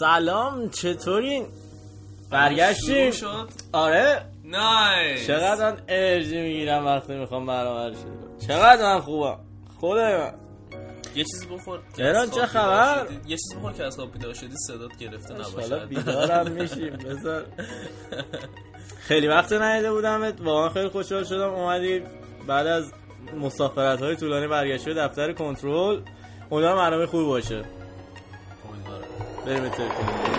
سلام چطورین؟ برگشتیم. شد؟ آره. نایس چقدر من انرژی می‌گیرم وقتی می‌خوام برنامه کنم. چقدر من خوبم. خدای من. یه چیزی بخور. ایران چه خبر؟ یه چیزی بخور که از خواب بیدار شدی صدات گرفته حالا نباشه. بیدارم میشیم بذار. خیلی وقت نیده بودم واقعا خیلی خوشحال شدم. اومدی بعد از مسافرت های طولانی برگشتی به دفتر کنترل. امیدوارم برنامه خوبی باشه. امیدوارم. بریم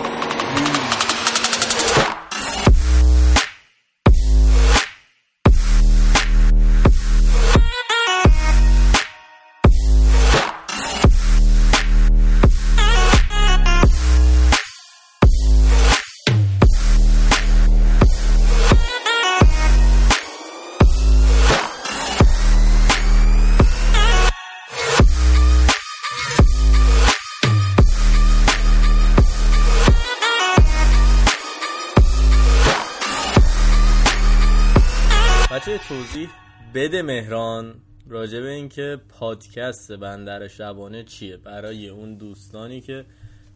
بده مهران راجع به اینکه پادکست بندر شبانه چیه؟ برای اون دوستانی که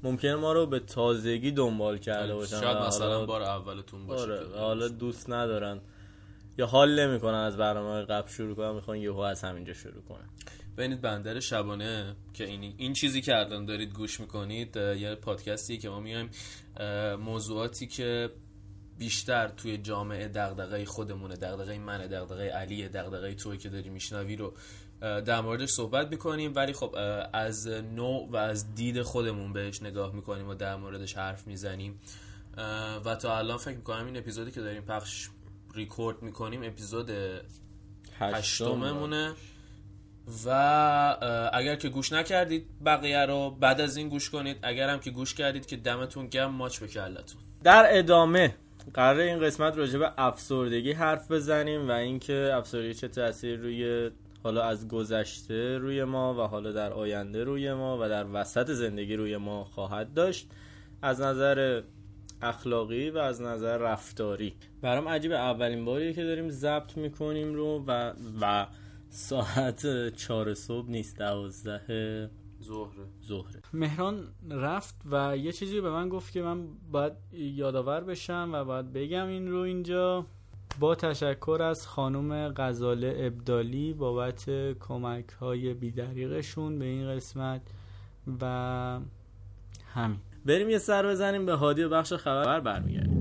ممکنه ما رو به تازگی دنبال کرده باشن شاید مثلا بار اولتون باشه آره حالا دوست ندارن یا حال نمی‌کنن از برنامه قبل شروع کنن می‌خوان یهو از همینجا شروع کنن. ببینید بندر شبانه که این این چیزی که الان دارید گوش می‌کنید یه پادکستیه که ما میایم موضوعاتی که بیشتر توی جامعه دغدغه خودمونه. دغدغه منه دغدغه علیه دغدغه توی که داری میشنوی رو در موردش صحبت می‌کنیم. ولی خب از نوع و از دید خودمون بهش نگاه می‌کنیم و در موردش حرف می‌زنیم. و تا الان فکر می‌کنم این اپیزودی که داریم پخش ریکورد می‌کنیم اپیزود هشتممونه. و اگر که گوش نکردید بقیه رو بعد از این گوش کنید. اگر هم که گوش کردید که دمتون گم ماچ به کلتون در ادامه قرار این قسمت راجع به افسردگی حرف بزنیم و اینکه افسردگی چه تاثیر روی حالا از گذشته روی ما و حالا در آینده روی ما و در وسط زندگی روی ما خواهد داشت از نظر اخلاقی و از نظر رفتاری. برام عجیب اولین باریه که داریم ضبط می‌کنیم رو و و ساعت چهار صبح نیست دوازده زهره ظهره. مهران رفت و یه چیزی به من گفت که من باید یادآور بشم و باید بگم این رو اینجا. با تشکر از خانم غزاله ابدالی بابت کمک های بیدریقشون به این قسمت و همین. بریم یه سر بزنیم به هادی و بخش خبر برمیگردیم.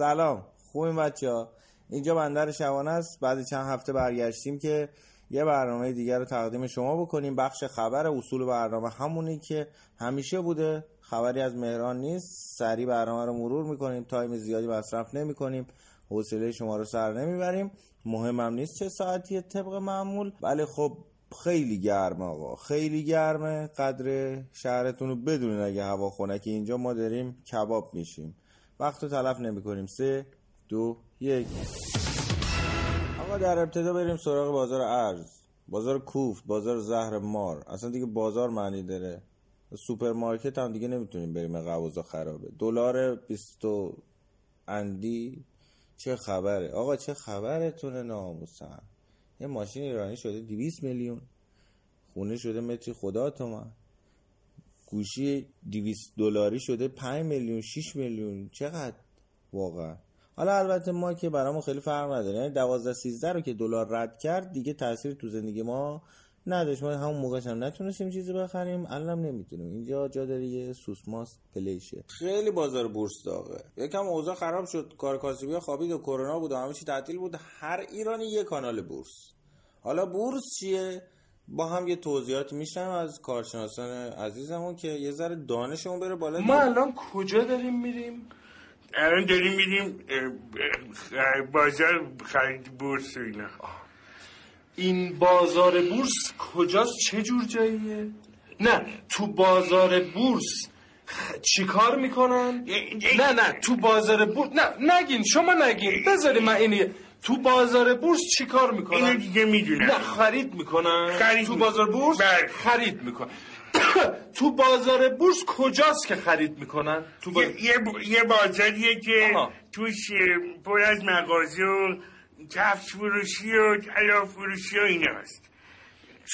سلام. خوبیم بچه ها اینجا بندر شبانه است. بعد چند هفته برگشتیم که یه برنامه دیگر رو تقدیم شما بکنیم. بخش خبر اصول برنامه همونی که همیشه بوده. خبری از مهران نیست. سریع برنامه رو مرور می‌کنیم. تایم زیادی مصرف نمی کنیم حوصله شما رو سر نمی‌بریم. مهمم نیست چه ساعتیه طبق معمول. ولی خب خیلی گرمه آقا. خیلی گرمه. قدر شهرتون رو بدونین اگه هوا خنکه اینجا ما داریم کباب میشیم. وقت رو تلف نمی کنیم سه دو یک. آقا در ابتدا بریم سراغ بازار ارز. بازار کوفت بازار زهر مار. اصلا دیگه بازار معنی داره. سوپرمارکت هم دیگه نمی‌تونیم بریم اوضاع خرابه. دلار 20 اندی. چه خبره؟ آقا چه خبرتونه ناموسن؟ یه ماشین ایرانی شده 200 میلیون. خونه شده متری خدا تومن گوشی 200 دلاری شده 5 میلیون 6 میلیون. چقدر؟ واقعا. حالا البته ما که برامون خیلی فرق نداره. یعنی 12 13 رو که دلار رد کرد دیگه تاثیر تو زندگی ما نداشت. ما همون موقعش هم نتونستیم چیزی بخریم الانم نمی‌تونیم. اینجا جا داره یه سوسماس پلیشه. خیلی بازار بورس داغه. یکم اوضاع خراب شد کار کاسبی خوابید و کرونا بود و همه چی تعطیل بود. هر ایرانی یه کانال بورس. حالا بورس چیه؟ با هم یه توضیحات میشنم از کارشناسان عزیزمون که یه ذره دانشمون بره بالا ما الان کجا داریم میریم؟ الان داریم میریم بازار خرید بورس و اینا. این بازار بورس کجاست؟ چه جور جاییه؟ نه تو بازار بورس خ- چیکار می‌کنن؟ نه نه تو بازار بورس نه نگین شما نگین بذاری من اینی تو بازار بورس چیکار اینو می‌کنن؟ دیگه می‌دونم. نه خرید می‌کنن. خرید تو. بازار بورس بله. خرید می‌کنن. تو بازار بورس کجاست که خرید می‌کنن؟ تو باز... یه, یه, ب- یه بازاریه که آها. توش پر از مغازه و کفش فروشی و طلا فروشی و ایناست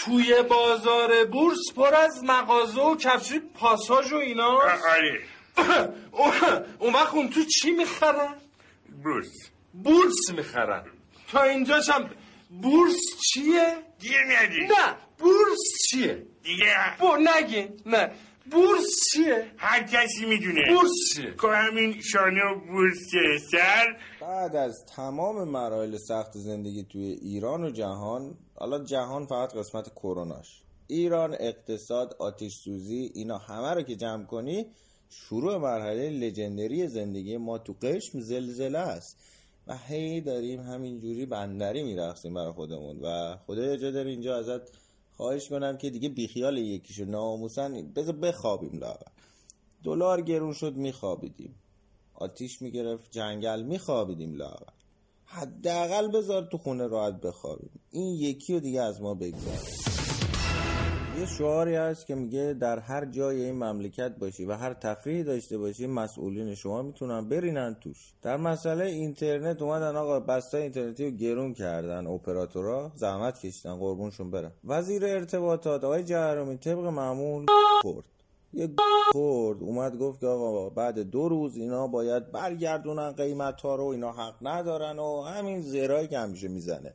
توی بازار بورس پر از مغازه و کفش پاساژ و اینا. آ- آره. اون وقت اون تو چی می‌خرن؟ بورس. بورس می‌خرن. تا اینجاش هم بورس چیه؟ دیگه ندی نه بورس چیه؟ دیگه بو نگین نه. بورس چیه؟ هر کسی می‌دونه. بورس چیه؟ که همین شانه و بورس سر؟ بعد از تمام مراحل سخت زندگی توی ایران و جهان حالا جهان فقط قسمت کروناش ایران اقتصاد آتش سوزی اینا همه رو که جمع کنی شروع مرحله لژندری زندگی ما تو قشم زلزله است. و هی داریم همینجوری بندری میرقصیم برای خودمون و خدایا جا داره اینجا ازت خواهش کنم که دیگه بیخیال یکیشو ناموسن بذار بخوابیم لاغر دلار گرون شد میخوابیدیم. آتیش می‌گرفت جنگل میخوابیدیم لاغر حداقل بذار تو خونه راحت بخوابیم. این یکی رو دیگه از ما بگذار. یه شعاری هست که میگه در هر جای این مملکت باشی و هر تفریحی داشته باشی مسئولین شما می‌تونن برینن توش. در مسئله اینترنت اومدن آقا بستای اینترنتی رو گرون کردن اپراتورها زحمت کشیدن قربونشون برن. وزیر ارتباطات آقای جهرومی طبق معمول خورد. یه خورد اومد گفت که آقا بعد دو روز اینا باید برگردونن قیمت ها رو اینا حق ندارن و همین زرایی که همیشه می‌زنه.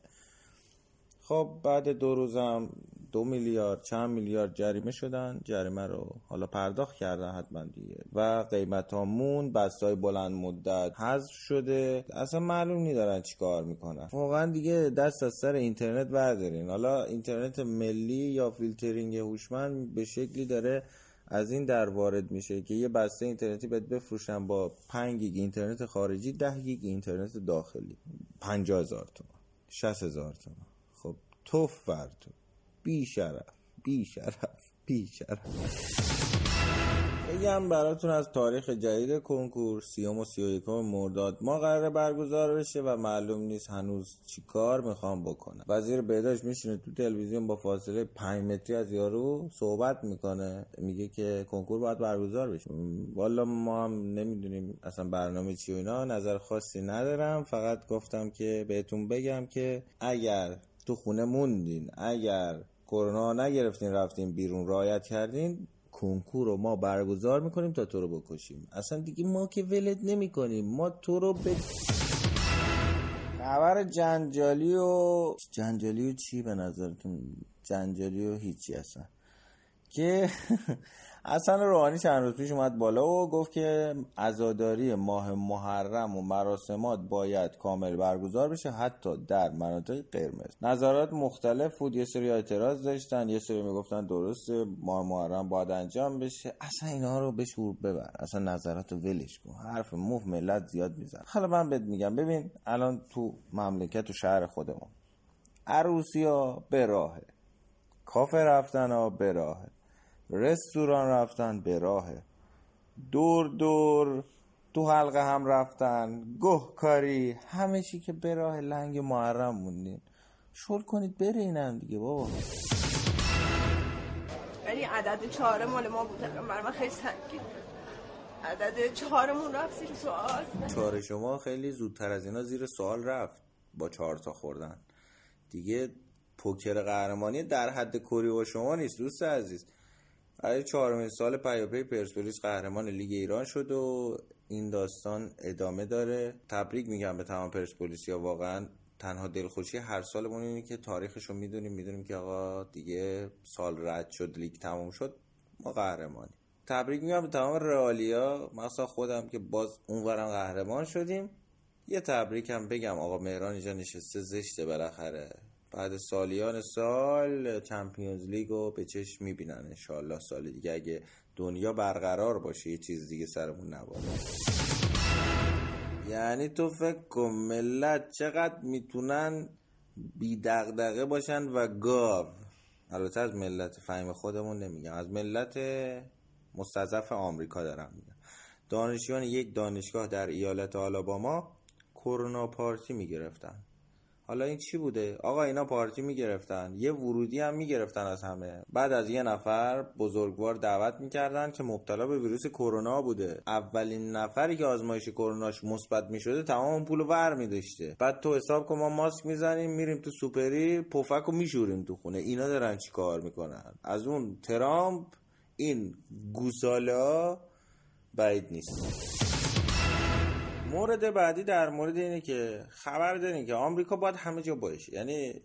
خب بعد دو روزم دو میلیارد چند میلیارد جریمه شدن. جریمه رو حالا پرداخت کردن حتما دیگه. و قیمت ها اون بسته‌های بلند مدت حذف شده. اصلا معلوم نی دارن چی کار می‌کنن. واقعا دیگه دست از سر اینترنت بردارین. حالا اینترنت ملی یا فیلترینگ هوشمند به شکلی داره از این در وارد میشه که یه بسته اینترنتی بهت بفروشن با 5 گیگ اینترنت خارجی 10 گیگ اینترنت داخلی. 50 هزار تومن 60 هزار تومن خب توف بر تو بی شرف بی شرف بی شرف بگم براتون از تاریخ جدید کنکور سیوم و سی و مرداد. ما قراره برگزار بشه و معلوم نیست هنوز چی کار می‌خوام بکنم. وزیر بهداشت میشینه تو تلویزیون با فاصله 5 متری از یارو صحبت می‌کنه. میگه که کنکور باید برگزار بشه. والا ما هم نمی‌دونیم اصلا برنامه چی و اینا. نظر خاصی ندارم. فقط گفتم که بهتون بگم که اگر تو خونه موندین اگر کرونا نگرفتین رفتین بیرون رعایت کردین کنکور رو ما برگزار می‌کنیم تا تو رو بکشیم. اصلا دیگه ما که ولت نمی‌کنیم. ما تو رو به خبر جنجالی و جنجالی و چی به نظرتون؟ جنجالی و هیچی اصلا. که حسن روحانی چند روز پیش اومد بالا و گفت که عزاداری ماه محرم و مراسمات باید کامل برگزار بشه حتی در مناطق قرمز. نظرات مختلف بود یه سری اعتراض داشتن یه سری می‌گفتن درسته ماه محرم باید انجام بشه. اصلا اینا رو به شور ببر اصلا نظرات ولش کن. حرف مف ملت زیاد میزن حالا من بهت میگم ببین الان تو مملکت و شهر خودمون عروسی ها به راهه. کافه رفتن ها به راهه. رستوران رفتن به راهه دور دور تو حلقه هم رفتن. گه کاری. همه چی که به راه لنگ محرم موندین. شل کنید بره اینم دیگه بابا. ولی عدد چهار مال ما بود. برای من خیلی سنگین. عدد چهارمون رفت زیر سوال. چهار شما خیلی زودتر از اینا زیر سوال رفت با چهار تا خوردن. دیگه پوکر قهرمانی در حد کوری و شما نیست دوست عزیز. برای چهارمین سال پیاپی پرسپولیس قهرمان لیگ ایران شد و این داستان ادامه داره. تبریک میگم به تمام پرسپولیس یا واقعا تنها دلخوشی هر سالمون اینه که تاریخش رو می‌دونیم. می‌دونیم که آقا دیگه سال رد شد لیگ تموم شد. ما قهرمانی تبریک میگم به تمام رئالیا. مثلا خودم که باز اونورم قهرمان شدیم. یه تبریک هم بگم آقا مهران اینجا نشسته زشته بالاخره. بعد سالیان سال چمپیونز لیگ رو به چشم می‌بینن انشالله سال دیگه. اگه دنیا برقرار باشه یه چیز دیگه سرمون نباشه. یعنی تو فکر کن ملت چقدر می‌تونن بی دغدغه باشن و گاو. البته از ملت فهم خودمون نمیگم. از ملت مستضعف آمریکا دارم میگم. دانشجویان یک دانشگاه در ایالت آلاباما کرونا پارتی می‌گرفتن. حالا این چی بوده؟ آقا اینا پارتی می‌گرفتن. یه ورودی هم می‌گرفتن از همه. بعد از یه نفر بزرگوار دعوت می‌کردن که مبتلا به ویروس کرونا بوده. اولین نفری که آزمایش کروناش مثبت می‌شده تمام پول ور میداشته. بعد تو حساب کن ما ماسک می‌زنیم میریم تو سوپری پفک رو میشوریم تو خونه. اینا دارن چی کار می‌کنن؟ از اون ترامپ این گوساله ها بعید نیست. مورد بعدی در مورد اینه که خبر دارین که آمریکا باید همه جا باشه. یعنی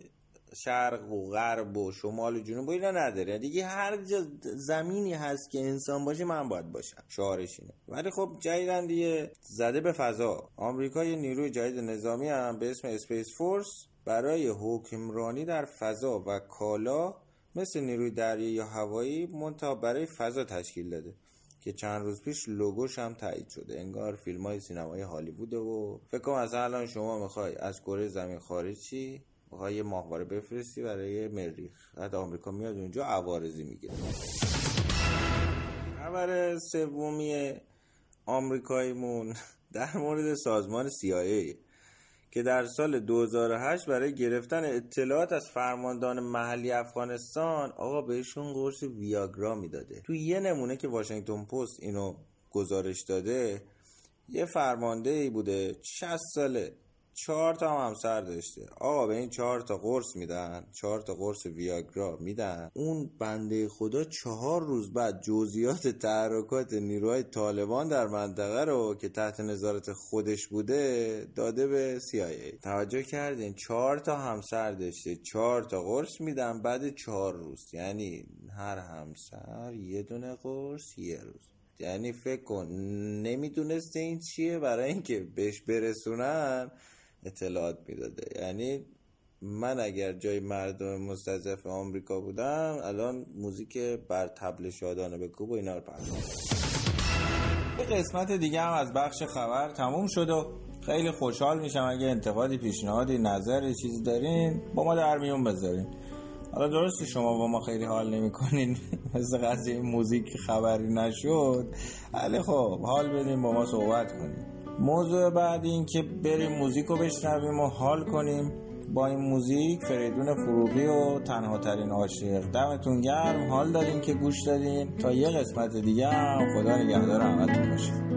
شرق و غرب و شمال و جنوب و اینا نداره. یعنی دیگه هر جا زمینی هست که انسان باشه من باید باشم. شعارش اینه. ولی خب جدیدن دیگه زده به فضا. آمریکا یه نیروی جدید نظامی هم به اسم اسپیس فورس برای حکمرانی در فضا و کالا مثل نیروی دریایی یا هوایی منتها برای فضا تشکیل داده. که چند روز پیش لوگوش هم تایید شده. انگار فیلم های سینمای هالیووده و فکر کنم مثلا الان شما می‌خوای از کره زمین خارج چی؟ می‌خوای یه ماهواره بفرستی برای مریخ. بعد آمریکا میاد اونجا عوارضی می‌گیره. خبر سومی آمریکاییمون در مورد سازمان CIA که در سال 2008 برای گرفتن اطلاعات از فرماندهان محلی افغانستان آقا بهشون قرص ویاگرا می‌داده. تو یه نمونه که واشنگتن پست اینو گزارش داده یه فرمانده ای بوده 60 ساله چهار تا هم همسر داشته. آقا به این چهار تا قرص میدن چهار تا قرص ویاگرا میدن. اون بنده خدا چهار روز بعد جزئیات تحرکات نیروهای طالبان در منطقه رو که تحت نظارت خودش بوده داده به CIA توجه کردین؟ چهار تا همسر داشته چهار تا قرص میدن بعد چهار روز. یعنی هر همسر یه دونه قرص یه روز. یعنی فکر کن نمی‌دونسته این چیه برای اینکه بهش برسونن. اطلاعات می‌داده. یعنی من اگر جای مردم مستضعف آمریکا بودم الان موزیک بر تبل شادانه به کوب و اینا رو پخش قسمت دیگه هم از بخش خبر تموم شد و خیلی خوشحال میشم اگه انتقادی پیشنهادی نظری چیزی دارین با ما در میون بذارین. حالا درسته شما با ما خیلی حال نمی‌کنین مثل قضیه موزیک خبری نشد ولی خب حال بدین با ما صحبت کنیم موضوع بعد این که بریم موزیک رو بشنویم و حال کنیم. با این موزیک فریدون فروغی و تنها ترین عاشق. دمتون گرم حال دارین که گوش دادین. تا یه قسمت دیگه هم خدا نگهدار همتون باشه.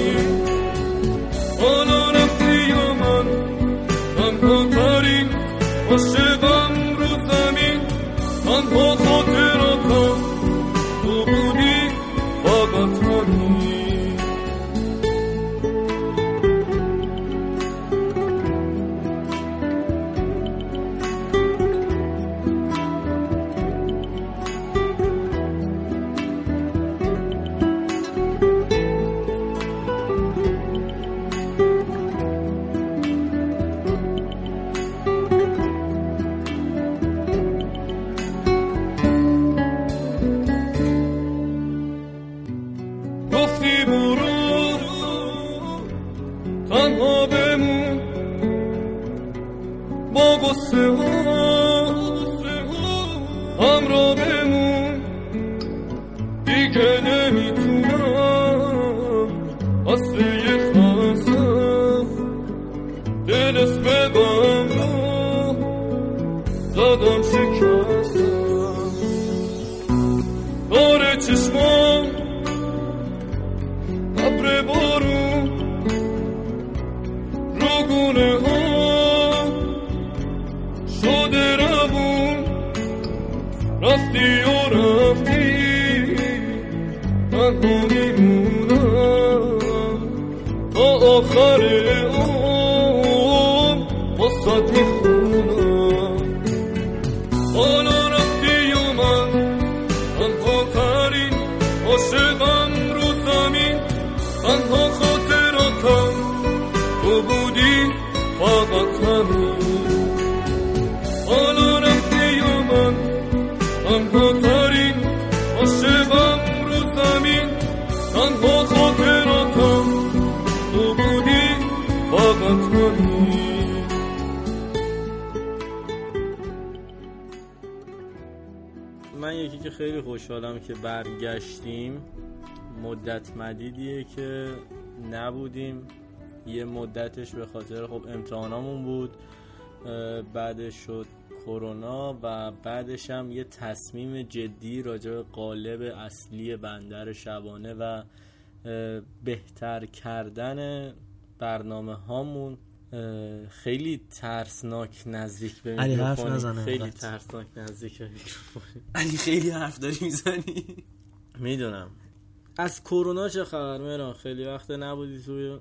تنها ترین عاشقم رو زمین خیلی خوشحالم که برگشتیم. مدت مدیدیه که نبودیم. یه مدتش به خاطر خب امتحانامون بود. بعدش شد کرونا و بعدش هم یه تصمیم جدی راجع به قالب اصلی بندر شبانه و بهتر کردن برنامه هامون. خیلی ترسناک نزدیک به علی حرف. نزنه خیلی اینقدر. ترسناک نزدیک به. علی خیلی حرف داری می‌زنی می‌دونم از کرونا چه خبر مهران خیلی وقت نبودی توی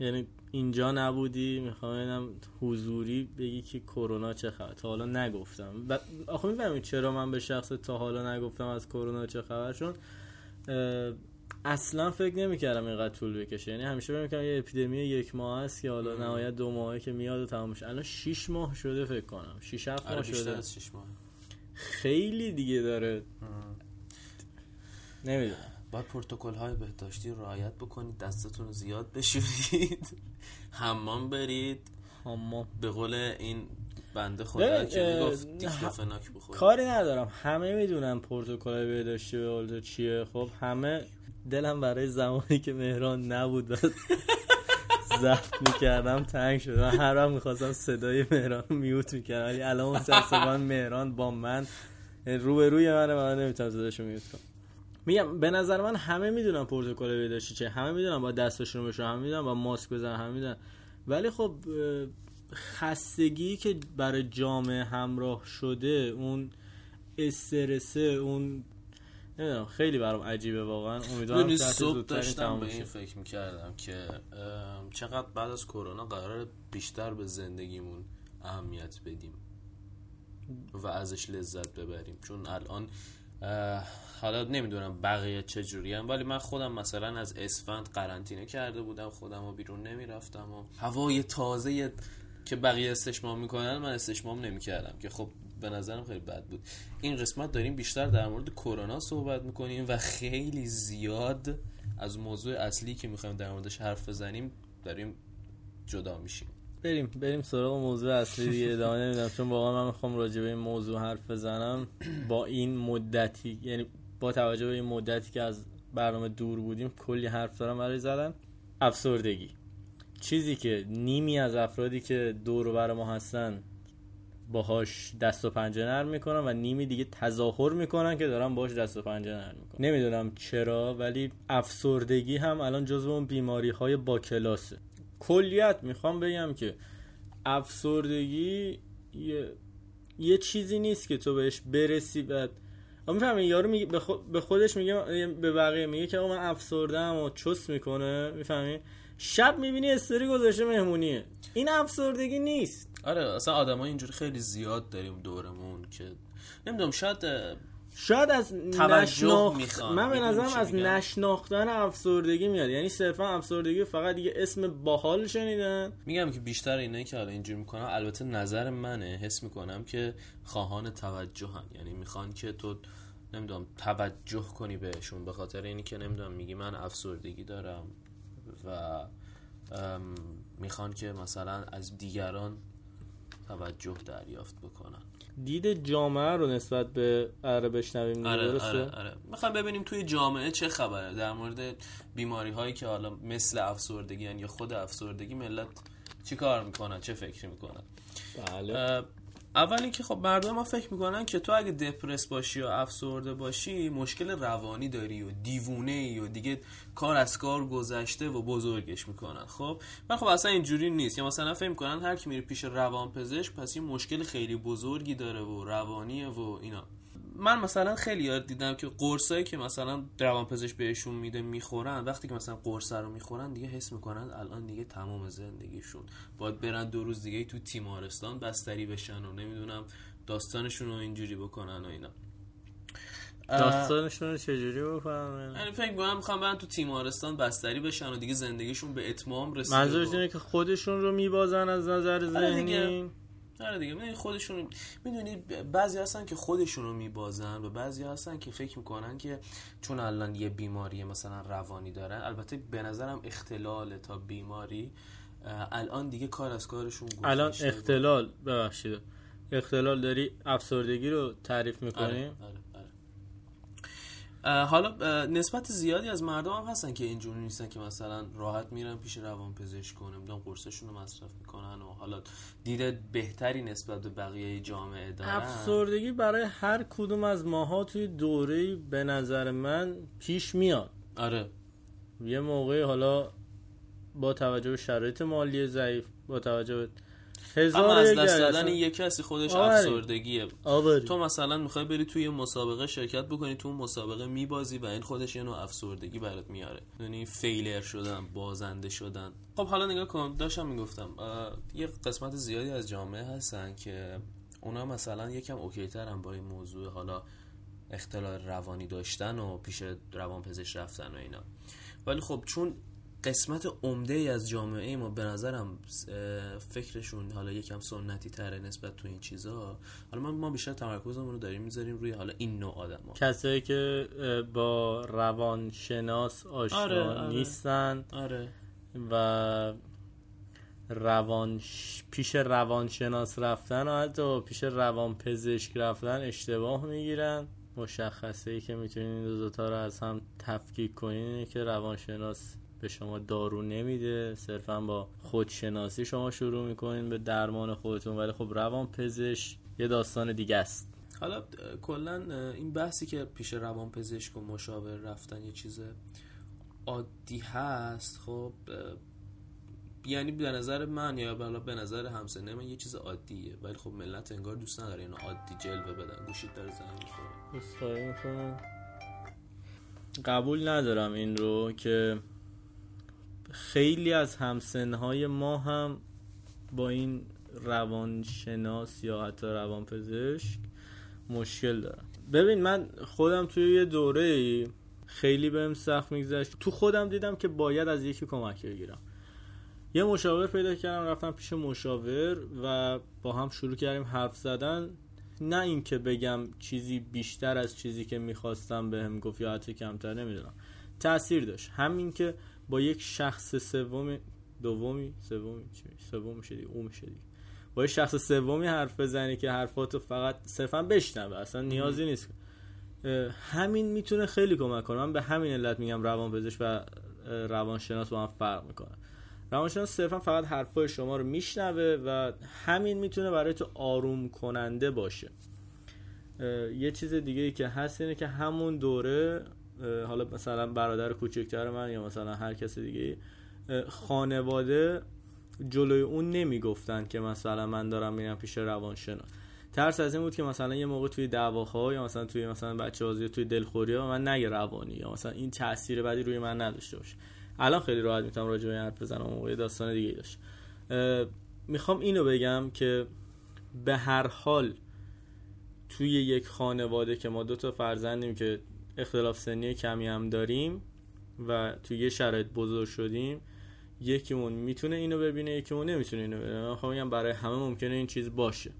یعنی اینجا نبودی می‌خوام ببینم حضوری بگی که کرونا چه خبر تا حالا نگفتم و آخه می‌فهمی چرا من به شخص تا حالا نگفتم از کرونا چه خبر چون اصلا فکر نمی‌کردم اینقدر طول بکشه. یعنی همیشه فکر می‌کردم یه اپیدمی یک ماه است که حالا نهایت دو ماهه که میاد و تمام میشه. الان 6 ماه شده فکر کنم. 6 7 آره ماه شده. از شش ماه خیلی دیگه داره. نمی‌دونم. باید پروتکل های بهداشتی رعایت بکنید دستتون زیاد بشورید حمام برید. اما به قول این بنده خدا که می‌گفت دیکلوفناک بخورید. کاری ندارم. همه می‌دونن پروتکل بهداشتی به قول چیه. خب همه دلم برای زمانی که مهران نبود و ضبط می‌کردم تنگ شد. من هر وقت می‌خواستم صدای مهران رو میوت می‌کردم. ولی الان متاسفانه مهران با من روبروی منه من نمی‌تونم صداشو میوت کنم. میگم به نظر من همه می‌دونن پروتکل بهداشتی چه همه می‌دونن با دستشون رو همه می‌دونن با ماسک بزنن. همه می‌دونن. ولی خب خستگی که برای جامعه همراه شده اون استرسه اون نمی‌دونم خیلی برام عجیبه واقعا امیدوارم صبح داشتم به این. فکر می‌کردم که چقدر بعد از کرونا قرار بیشتر به زندگیمون اهمیت بدیم و ازش لذت ببریم چون الان حالا نمی‌دونم بقیه چجوری هم ولی من خودم مثلا از اسفند قرنطینه کرده بودم خودم و بیرون نمی‌رفتم و هوای تازه که بقیه استشمام می‌کنن من استشمام نمی‌کردم که خب به نظرم خیلی بد بود. این قسمت داریم بیشتر در مورد کرونا صحبت می‌کنیم و خیلی زیاد از موضوع اصلی که می‌خوایم در موردش حرف بزنیم داریم جدا میشیم. بریم بریم سراغ موضوع اصلی دیگه. ادامه نمیدم چون واقعا من می‌خوام راجع به این موضوع حرف بزنم. با این مدتی یعنی با توجه به این مدتی که از برنامه دور بودیم کلی حرف دارم برای زدن. افسردگی. چیزی که نیمی از افرادی که دور و بر ما هستن باهاش دست و پنجه نرم می‌کنن و نیمی دیگه تظاهر می‌کنن که دارن باهاش دست و پنجه نرم می‌کنن. نمی‌دونم چرا ولی افسردگی هم الان جزو اون بیماری های با کلاسه. کلیت می‌خوام بگم که افسردگی یه, یه چیزی نیست که تو بهش برسی بعد می‌فهمی؟ یارو میگه به خودش میگه به بقیه میگه که آقا من افسردم و چس می‌کنه. می‌فهمی؟ شب می‌بینی استوری گذاشته مهمونیه. این افسردگی نیست. آره اصلا آدم اینجوری خیلی زیاد داریم دورمون که نمی‌دونم شاید شاید از نشناخت می‌خوان. من به نظرم از میگم؟ نشناختن افسردگی میاد یعنی صرفا افسردگی فقط یه اسم باحال شنیدن میگم که بیشتر اینایی که حالا اینجوری می‌کنن البته نظر منه حس می‌کنم که خواهان توجهن یعنی می‌خوان که تو نمی‌دونم توجه کنی بهشون به خاطر اینی که نمی‌دونم میگی من افسردگی دارم و می‌خوان که مثلا از دیگران توجه دریافت بکنن. دید جامعه رو نسبت به اره بشنویم آره درسته؟ آره. آره می‌خوام ببینیم توی جامعه چه خبره. در مورد بیماری هایی که حالا مثل افسردگی یا خود افسردگی ملت چی کار می‌کنن چه فکری می‌کنن بله. اول اینکه خب مردم ما فکر می‌کنن که تو اگه دپرس باشی یا افسرده باشی مشکل روانی داری و دیوونه ای و دیگه کار از کار گذشته و بزرگش می‌کنن. خب؟ من خب اصلا اینجوری نیست. یا مثلا فکر می‌کنن هر کی میره پیش روان پزشک پس این مشکل خیلی بزرگی داره و روانیه و اینا. من مثلا خیلی یاد دیدم که قرصایی که مثلا روانپزشک بهشون میده می‌خورن وقتی که مثلا قرص رو می‌خورن دیگه حس می‌کنن الان دیگه تمام زندگیشون. باید برن دو روز دیگه تو تیمارستان بستری بشن و نمی‌دونم داستانشون رو اینجوری بکنن و اینا. داستانشون رو چجوری بفهمه یعنی فکر می‌کنم می‌خوام برن تو تیمارستان بستری بشن و دیگه زندگیشون به اتمام رسیده منظورش اینه که خودشون رو میبازن از نظر آره. ذهنی؟ آره دیگه می‌دونی خودشون می‌دونی بعضی هستن که خودشون رو میبازن و بعضی هستن که فکر می‌کنن که چون الان یه بیماری مثلا روانی دارن البته به نظرم اختلال تا بیماری الان دیگه کار از کارشون گذشته الان اختلال ببخشید. اختلال داری افسردگی رو تعریف می‌کنی؟ آره، آره، حالا نسبت زیادی از مردم هم هستن که اینجوری نیستن که مثلا راحت میرن پیش روان پزشک کنه می‌دونم قرصشون رو مصرف می‌کنن و حالا دیده بهتری نسبت به بقیه جامعه دارن. افسردگی برای هر کدوم از ماها توی دوره به نظر من پیش میاد. آره. یه موقعی حالا با توجه به شرایط مالی ضعیف با توجه به اما هزار از یک دست جلسه- دادن یک کسی خودش آره. افسردگیه. تو مثلا می‌خوای بری توی یه مسابقه شرکت بکنی تو مسابقه میبازی و این خودش یه نوع افسردگی برات میاره یعنی فیلر شدن بازنده شدن خب حالا نگاه کن داشتم می‌گفتم یه قسمت زیادی از جامعه هستن که اونا مثلا یکم اوکی ترن با این موضوع حالا اختلال روانی داشتن و پیش روانپزشک رفتن و اینا ولی خب چون قسمت عمده ای از جامعه ما به نظرم فکرشون حالا یکم سنتی تره نسبت تو این چیزا. حالا ما, ما بیشتر تمرکزمون رو داریم می‌ذاریم روی حالا این نوع آدم ها. کسایی که با روانشناس آشنا آره، آره. نیستن آره. و روان پیش روانشناس رفتن و حتی پیش روانپزشک رفتن اشتباه می‌گیرن. مشخصه ای که می‌تونین این دو تا رو از هم تفکیک کنین که روانشناس به شما دارو نمیده. صرفا با خودشناسی شما شروع می‌کنین به درمان خودتون ولی خب روانپزشک یه داستان دیگه است. حالا کلا این بحثی که پیش روانپزشک و مشاور رفتن یه چیز عادی هست خب یعنی به نظر من یا حالا به نظر همسنه من یه چیز عادیه ولی خب ملت انگار دوست نداره اینو عادی جلوه بدن. گوشید داره زنگ می‌خوره. قبول ندارم این رو که خیلی از همسنهای ما هم با این روانشناس یا حتی روانپزشک مشکل دارم ببین من خودم توی یه دوره خیلی بهم سخت میگذشت. تو خودم دیدم که باید از یکی کمک بگیرم. یه مشاور پیدا کردم رفتم پیش مشاور و با هم شروع کردیم حرف زدن. نه اینکه بگم چیزی بیشتر از چیزی که می‌خواستم بهم گفت یا حتی کمتر نمی‌دونم. تاثیر داشت. همین که با یک شخص سومی دومی سومی؟ سوم میشه دیگه او میشه دیگه. با یک شخص سومی حرف بزنی که حرفاتو فقط صرفا بشنوه اصلا نیازی نیست. همین می‌تونه خیلی کمک کنه. من به همین علت میگم روان پزشک و روانشناس با هم فرق می‌کنه. روانشناس صرفا فقط حرفای شما رو میشنوه و همین می‌تونه برای تو آروم کننده باشه یه چیز دیگه ای که هست اینه که همون دوره حالا مثلا برادر کوچکتر من یا مثلا هر کس دیگه خانواده جلوی اون نمی‌گفتن که مثلا من دارم میرم پیش روانشناس. ترس از این بود که مثلا یه موقع توی دعواها یا مثلا توی مثلا بچه بازی توی دلخوری ها من نگه روانی یا مثلا این تاثیر بدی روی من نداشته باشه. الان خیلی راحت می‌تونم راجع به این حرف بزنم موقع داستان دیگه داشت. می‌خوام اینو بگم که به هر حال توی یک خانواده که ما دو تا فرزندیم که اختلاف سنی کمی هم داریم و توی یه شرایط بزرگ شدیم یکیمون می‌تونه اینو ببینه یکیمون نمی‌تونه اینو ببینه. من بگم برای همه ممکنه این چیز باشه.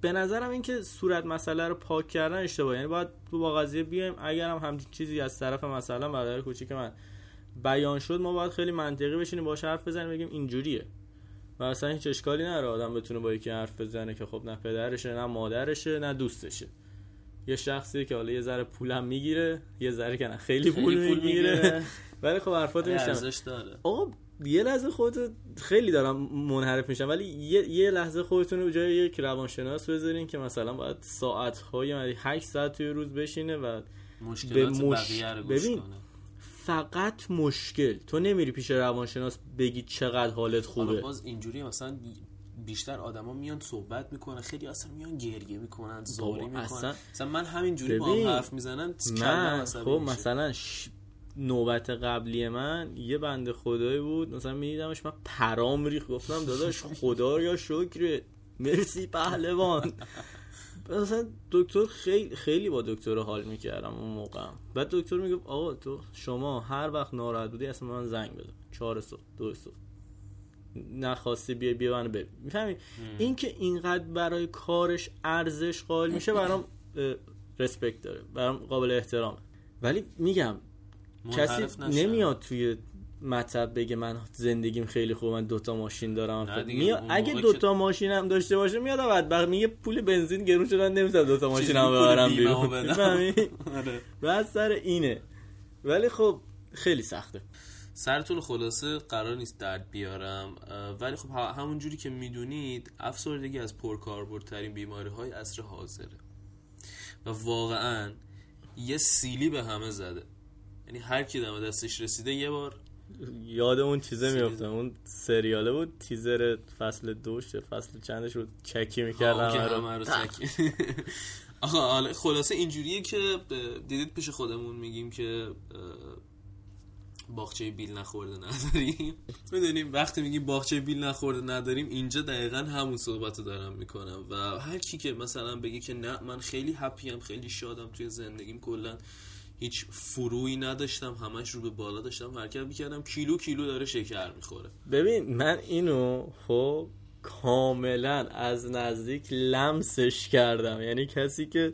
به نظرم اینکه صورت مسئله رو پاک کردن اشتباه یعنی باید با قضیه بیایم اگر هم همچین چیزی از طرف مثلا برادر کوچیک من بیان شد ما باید خیلی منطقی بشینیم باش حرف بزنیم بگیم اینجوریه. و اصلا هیچ اشکالی نداره آدم بتونه با یکی حرف بزنه که خب نه پدرشه نه مادرشه نه دوستشه. یه شخصی که حالا یه ذره پولم می‌گیره یه ذره که نه خیلی پول خیلی پول می‌گیره. می‌گیره. ولی خب حرفات ارزش داره. آقا یه لحظه خودت خیلی دارم منحرف میشم ولی یه, یه لحظه خودتون رو جای یک روانشناس بذارین که مثلا باید ساعت های 8 ساعت توی روز بشینه و مشکلات به مش- بقیه رو گوش ببین، کنه. فقط مشکل. تو نمیری پیش روانشناس بگی چقدر حالت خوبه. باز اینجوری مثلا بیشتر آدما میان صحبت می‌کنن خیلی اصلا میان گریه می‌کنن زاری می‌کنن. اصلا- مثلا من همین جوری با هم حرف می‌زنن من خب مثلا ش... نوبت قبلی من یه بنده خدایی بود مثلا میدیدمش من پرام ریخت گفتم داداش خدا یا شکر مرسی پهلوان. مثلا دکتر خیلی خیلی با دکتر حال می‌کردم اون موقع. بعد دکتر می‌گفت آقا تو شما هر وقت ناراحت بودی اصلا من زنگ بزن. چهار صبح دو صبح. نخواستی بیا بیا منو ببین. می‌فهمی؟ این که اینقدر برای کارش ارزش قائل میشه برام رسپکت داره. برام قابل احترامه. ولی میگم کسی نشن. نمیاد توی مطب بگه من زندگیم خیلی خوبه من دوتا ماشین دارم. میاد اگه دوتا ماشین هم داشته باشه میاد بدبخت میگه پول بنزین گرون شدن نمی‌تونم دوتا ماشین هم ببرم بیرون. بدم؟ می‌فهمی؟ آره. سر اینه. ولی خب خیلی سخته. سرتون خلاصه قرار نیست درد بیارم ولی خب همون جوری که می‌دونید افسردگی از پرکاربردترین بیماری های عصر حاضره. و واقعا یه سیلی به همه زده. یعنی هر کی دم دستش رسیده یه بار یاد اون چیزه سریال. میفتم اون سریاله بود تیزر فصل دوش فصل چندش رو چکی می‌کردم رو. تک. آقا خلاصه اینجوریه که دیدید پیش خودمون میگیم که باغچه بیل نخورده نداریم. می‌دونیم وقتی میگیم باغچه بیل نخورده نداریم اینجا دقیقا همون صحبت رو دارم می‌کنم. و هر کی که مثلا بگه که نه من خیلی هپیم خیلی شادم توی زندگیم کلا هیچ فرویی نداشتم همش رو به بالا داشتم حرکت می‌کردم کیلو کیلو داره شکر می‌خوره. ببین من اینو خب کاملا از نزدیک لمسش کردم. یعنی کسی که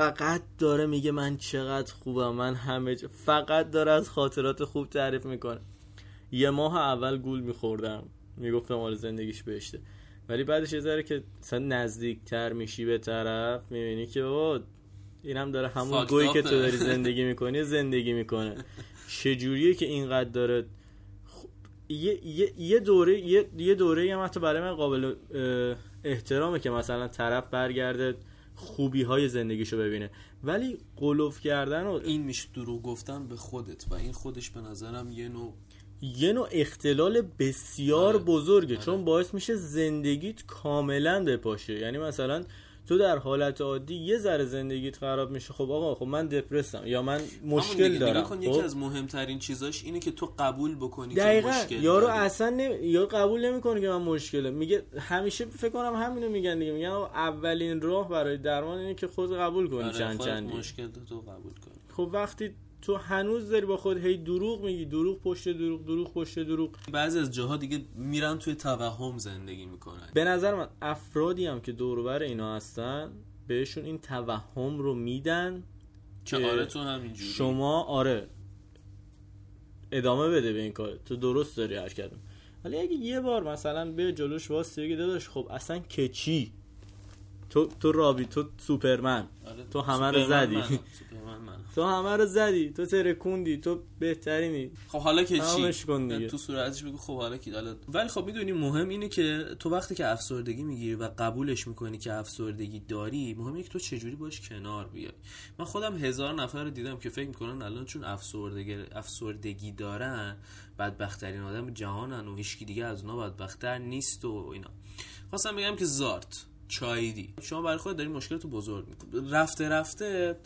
فقط داره میگه من چقدر خوبم من همه جا- فقط داره از خاطرات خوب تعریف می‌کنه. یه ماه اول گول میخوردم می‌گفتم آره زندگیش بهشته. ولی بعدش یه ذره که مثلا نزدیکتر میشی به طرف می‌بینی که بابا اینم داره همون گویی که. تو داری زندگی می‌کنی زندگی می‌کنه. چجوریه که اینقدر داره یه, یه, یه دوره یه, یه دوره هم حتی برای من قابل احترامه که مثلا طرف برگرده خوبی های زندگیشو ببینه ولی قلوف کردن و این میشه دروغ گفتن به خودت و این خودش به نظرم یه نوع یه نوع اختلال بسیار آره. بزرگه آره. چون باعث میشه زندگیت کاملا بپاشه یعنی مثلا تو در حالت عادی یه ذره زندگیت خراب میشه. خب آقا خب من دپرسم یا من مشکل دیگه. دارم. کن خب؟ یکی از مهمترین چیزاش اینه که تو قبول بکنی که دقیقا. مشکل یارو داری. اصلا نمی... یا قبول نمی‌کنه که من مشکله. میگه همیشه فکر کنم همینو میگن دیگه. میگن اولین راه برای درمان اینه که خود قبول کنی آره، چند چندی. مشکل تو قبول کنی. خب وقتی تو هنوز داری با خود هی دروغ میگی دروغ پشت دروغ دروغ پشت دروغ. بعضی از جاها دیگه میرن توی توهم زندگی می‌کنن. به نظر من افرادی هم که دور و بر اینا هستن بهشون این توهم رو میدن که آره تو همینجوری. شما آره ادامه بده به این کار. تو درست داری حرکت. ولی اگه یه بار مثلا به جلوش واسه بگی داداش خب اصلا که چی؟ تو تو رابی تو سوپرمن. تو همه رو زدی. تو همه رو زدی. تو ترکوندی تو بهترینی. خب حالا که چی. تو صورتش بگو خب حالا کی حالا ولی خب می‌دونی مهم اینه که تو وقتی که افسردگی می‌گیری و قبولش می‌کنی که افسردگی داری مهم اینه که تو چجوری باش کنار بیای. من خودم هزار نفر رو دیدم که فکر می‌کنن الان چون افسردگی افسردگی دارن بدبختترین آدم جهانن و هیچکی دیگه از اونا بدبختتر نیست و اینا. خواستم بگم که زارت. چایدی. شما برای خودت داری مشکل تو بزرگ رفته رفته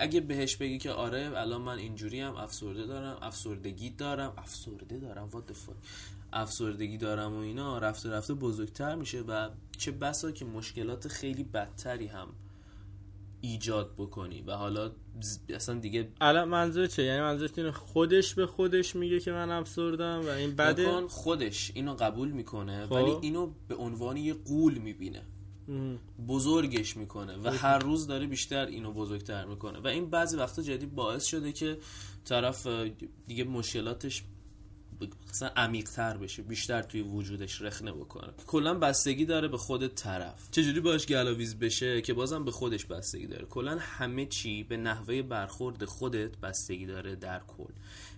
اگه بهش بگی که آره الان من اینجوری هم افسرده دارم افسردگی دارم. افسرده دارم؟ What the fuck افسردگی دارم و اینا رفته رفته بزرگتر میشه و چه بسا که مشکلات خیلی بدتری هم ایجاد بکنی و حالا اصلا دیگه الان منظور چه یعنی منظور اینه خودش به خودش میگه که من افسردم و این بده خودش اینو قبول می‌کنه خب. ولی اینو به عنوان یه قول می‌بینه. بزرگش می‌کنه و هر روز داره بیشتر اینو بزرگتر می‌کنه و این بعضی وقتا جدی باعث شده که طرف دیگه مشکلاتش مثلا عمیق تر بشه بیشتر توی وجودش رخنه بکنه. کلا بستگی داره به خود طرف. چجوری باش گلاویز بشه که بازم به خودش بستگی داره؟ کلا همه چی به نحوه برخورد خودت بستگی داره در کل.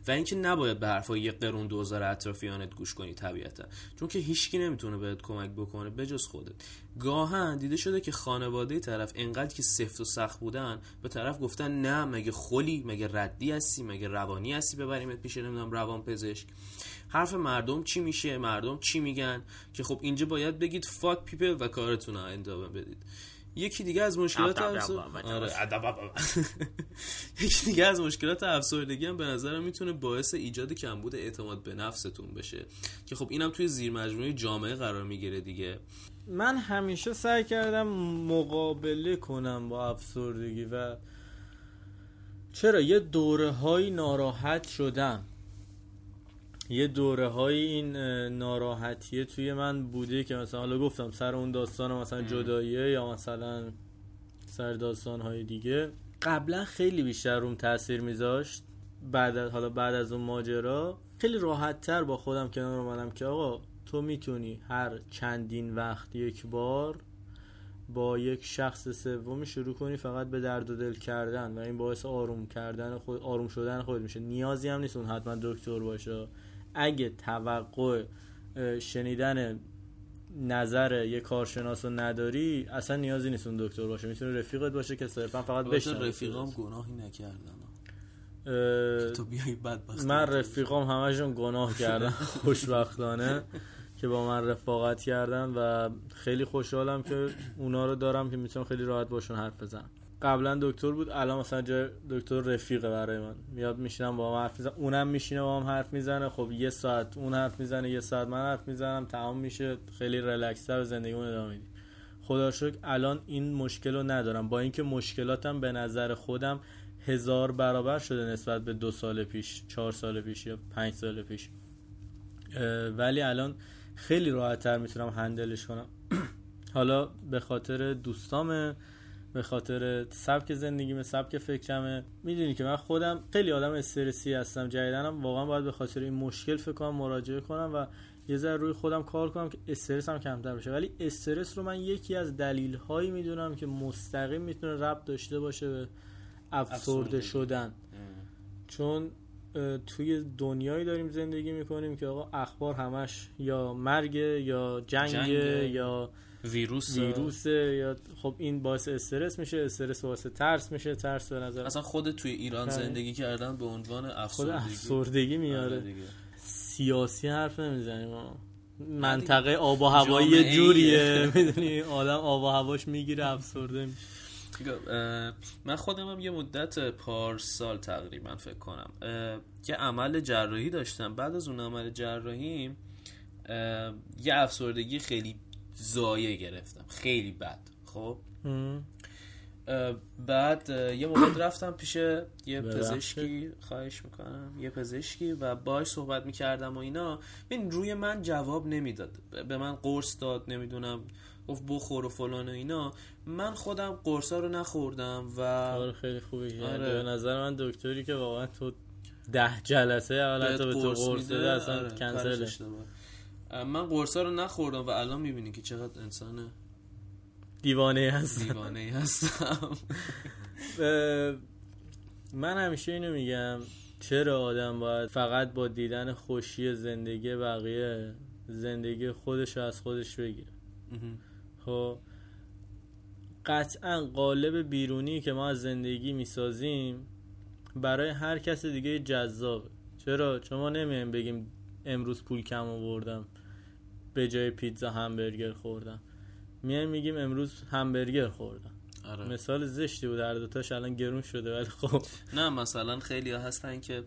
و اینکه نباید به حرفای یه قرون دوزار اطرافیانت گوش کنی طبیعتا. چون که هیچکی نمی‌تونه بهت کمک بکنه بجز خودت. گاهن دیده شده که خانواده طرف انقدر که سفت و سخت بودن به طرف گفتن نه مگه خلی مگه ردی هستی مگه روانی هستی ببریمت پیش نمی‌دونم روان پزشک. حرف مردم چی میشه؟ مردم چی میگن؟ که خب اینجا باید بگید فاک پیپل و کارتون رو انجام بدید. یکی دیگه از مشکلات. آره. یکی دیگه از مشکلات افسردگی هم به نظرم می‌تونه باعث ایجاد کمبود اعتماد به نفستون بشه که خب اینم توی زیر مجموعه جامعه قرار می‌گیره دیگه من همیشه سعی کردم مقابله کنم با افسردگی و چرا یه دوره های ناراحت شدم یه دوره های این ناراحتیه توی من بوده که مثلا حالا گفتم سر اون داستان مثلا جداییه یا مثلا سر داستان های دیگه. قبلا خیلی بیشتر روم تاثیر میذاشت. بعد از حالا بعد از اون ماجرا خیلی راحت تر با خودم کنار اومدم که آقا تو می‌تونی هر چندین وقت یک بار با یک شخص سومی شروع کنی فقط به درد و دل کردن و این باعث آروم کردن خود آروم شدن خود میشه. نیازی هم نیست اون حتما دکتر باشه. اگه توقع شنیدن نظر یه کارشناس رو نداری اصلا نیازی نیست اون دکتر باشه. می‌تونه رفیقت باشه که صرفا فقط بشنوه. رفیقام گناهی نکردن. تو بیای بدبخت من رفیقام همشون گناه کردن. خوشبختانه که با من رفاقت کردن و خیلی خوشحالم که اونا رو دارم که می‌تونم خیلی راحت باشون حرف بزنم. قبلا دکتر بود الان مثلا جای دکتر رفیقه برای من. میاد میشینم با هم حرف می‌زنم اونم میشینه با هم حرف می‌زنه. خب یه ساعت اون حرف می‌زنه یه ساعت من حرف می‌زنم تمام میشه. خیلی ریلکس‌تر به زندگیمون ادامه میدیم. خدا شکر الان این مشکل رو ندارم. با اینکه مشکلاتم به نظر خودم هزار برابر شده نسبت به دو سال پیش چهار سال پیش یا پنج سال پیش. ولی الان خیلی راحت تر می‌تونم هندلش کنم. حالا به خاطر دوستامه. به خاطر سبک زندگیمه سبک فکرمه. می‌دونی که من خودم خیلی آدم استرسی هستم. جدیدنم واقعا باید به خاطر این مشکل فکر کنم مراجعه کنم و یه ذره روی خودم کار کنم که استرسم کمتر بشه. ولی استرس رو من یکی از دلیل هایی می‌دونم که مستقیم می‌تونه ربط داشته باشه به افسرده. شدن. چون توی دنیایی داریم زندگی می‌کنیم که آقا اخبار همش یا مرگ یا جنگ. یا ویروس ویروسه یا خب این باعث استرس میشه استرس باعث ترس میشه ترس به نظر اصلا خود توی ایران بله. زندگی کردن به عنوان خود افسردگی افسردگی میاره آره. سیاسی حرف نمی‌زنیم ما منطقه آب و هوایی یه. جوریه می‌دونی آدم آب و هواش می‌گیره افسرده میشه من خودم هم یه مدت پارسال تقریبا فکر کنم یه عمل جراحی داشتم بعد از اون عمل جراحی یه افسردگی خیلی زایه گرفتم. خیلی بد. خب؟ بعد یه موقع رفتم پیش یه. پزشکی خواهش می‌کنم. یه پزشکی و باش صحبت می‌کردم و اینا. ببین روی من جواب نمی‌داد. به من قرص داد نمی‌دونم گفت بخور و فلان و اینا. من خودم قرصا رو نخوردم و آره خیلی خوبی آره. به نظر من دکتری که واقعا تو ده جلسه اولا تو به تو قرص داده اصلا آره، کنسله. من قرصا رو نخوردم و الان می‌بینی که چقدر انسان دیوانه هست دیوانه هستم. من همیشه اینو میگم چرا آدم باید فقط با دیدن خوشی زندگی بقیه زندگی خودش رو از خودش بگیره؟ خب قطعا قالب بیرونی که ما از زندگی می‌سازیم برای هر کس دیگه جذابه. چرا؟ چون ما نمیایم بگیم امروز پول کم آوردم. به جای پیتزا همبرگر خوردم میایم میگیم امروز همبرگر خوردم آره. مثال زشتی بود هر دوتاش الان گرون شده ولی خب نه مثلا خیلی ها هستن که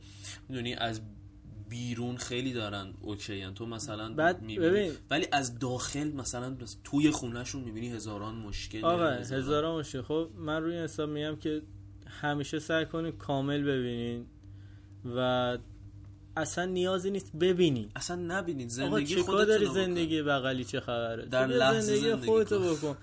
می‌دونی از بیرون خیلی دارن اوکی هن. تو مثلا بعد می‌بینی. ببین. ولی از داخل مثلا توی خونهشون می‌بینی هزاران مشکل آقا هزاران مشکل خب من روی این حساب میگم که همیشه سعی کنین کامل ببینین و اصلا نیازی نیست ببینین اصلا نبینید آقا زندگی چه کار خودتون داری رو. زندگی بغلی چه خبره؟ در لحظه زندگی زندگی خودتو کن. بکن.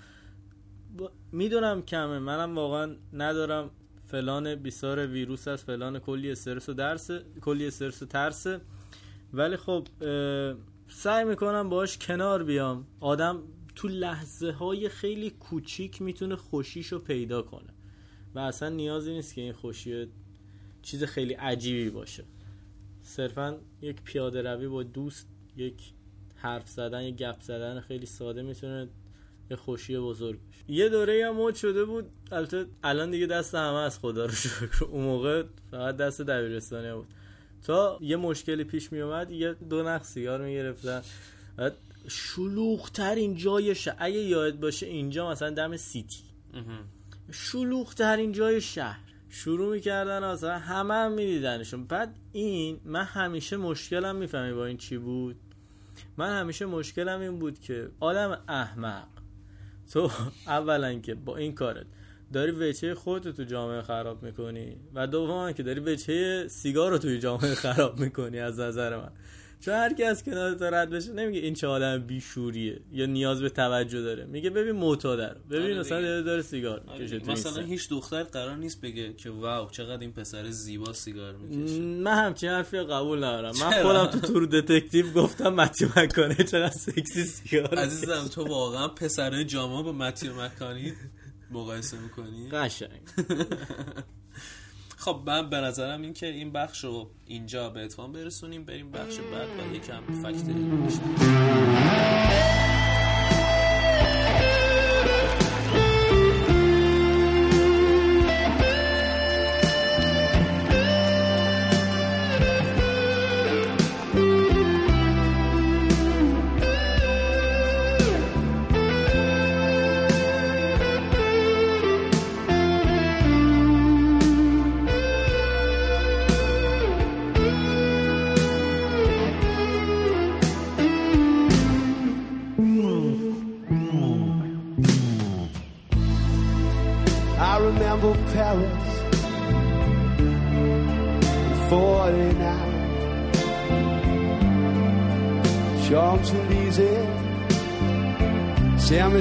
با- می‌دونم کمه منم واقعا ندارم فلان بیسار ویروس است فلان کلی استرس و درس کلی استرس و ترسه ولی خب سعی می‌کنم باش کنار بیام. آدم تو لحظه های خیلی کوچیک می‌تونه خوشیشو پیدا کنه. و اصلا نیازی نیست که این خوشی چیز خیلی عجیبی باشه. صرفا یک پیاده روی با دوست یک حرف زدن یک گپ زدن خیلی ساده می‌تونه یه خوشی بزرگ بشه. یه دوره هم مد شده بود. البته الان دیگه دست همه از خدا رو شکر. اون موقع فقط دست دبیرستانی بود. تا یه مشکلی پیش می اومد یه دو نخ سیگار می گرفتن شلوغ ترین جای شهر اگه یاد باشه اینجا مثلا دم سیتی. شلوغ ترین جای شهر. شروع می‌کردن اصلا همه هم میدیدنشون. بعد این من همیشه مشکلم می‌فهمی با این چی بود. من همیشه مشکلم این بود که آدم احمق. تو اولا که با این کارت داری وچه خودتو تو جامعه خراب می‌کنی و دوما که داری وچه سیگار رو توی جامعه خراب می‌کنی از نظر من. چون هر کی از کنار تو رد بشه نمیگه این چه آدم بیشوریه یا نیاز به توجه داره. میگه ببین معتاده رو ببین آره مثلا. داره, داره سیگار آره می‌کشه مثلا. هیچ دختر قرار نیست بگه که واو چقدر این پسر زیبا سیگار می‌کشه. من همچین حرفی قبول ندارم. من؟ خودم تو تور دتکتیو گفتم متی مکنه چقدر سکسی سیگار عزیزم تو واقعا پسرای جاما با متی مکانی مقایسه می‌کنی؟ قشنگ. خب من به نظرم این که این بخش رو اینجا به اتمام برسونیم بریم بخش بعد و یکم فکت بیشتر.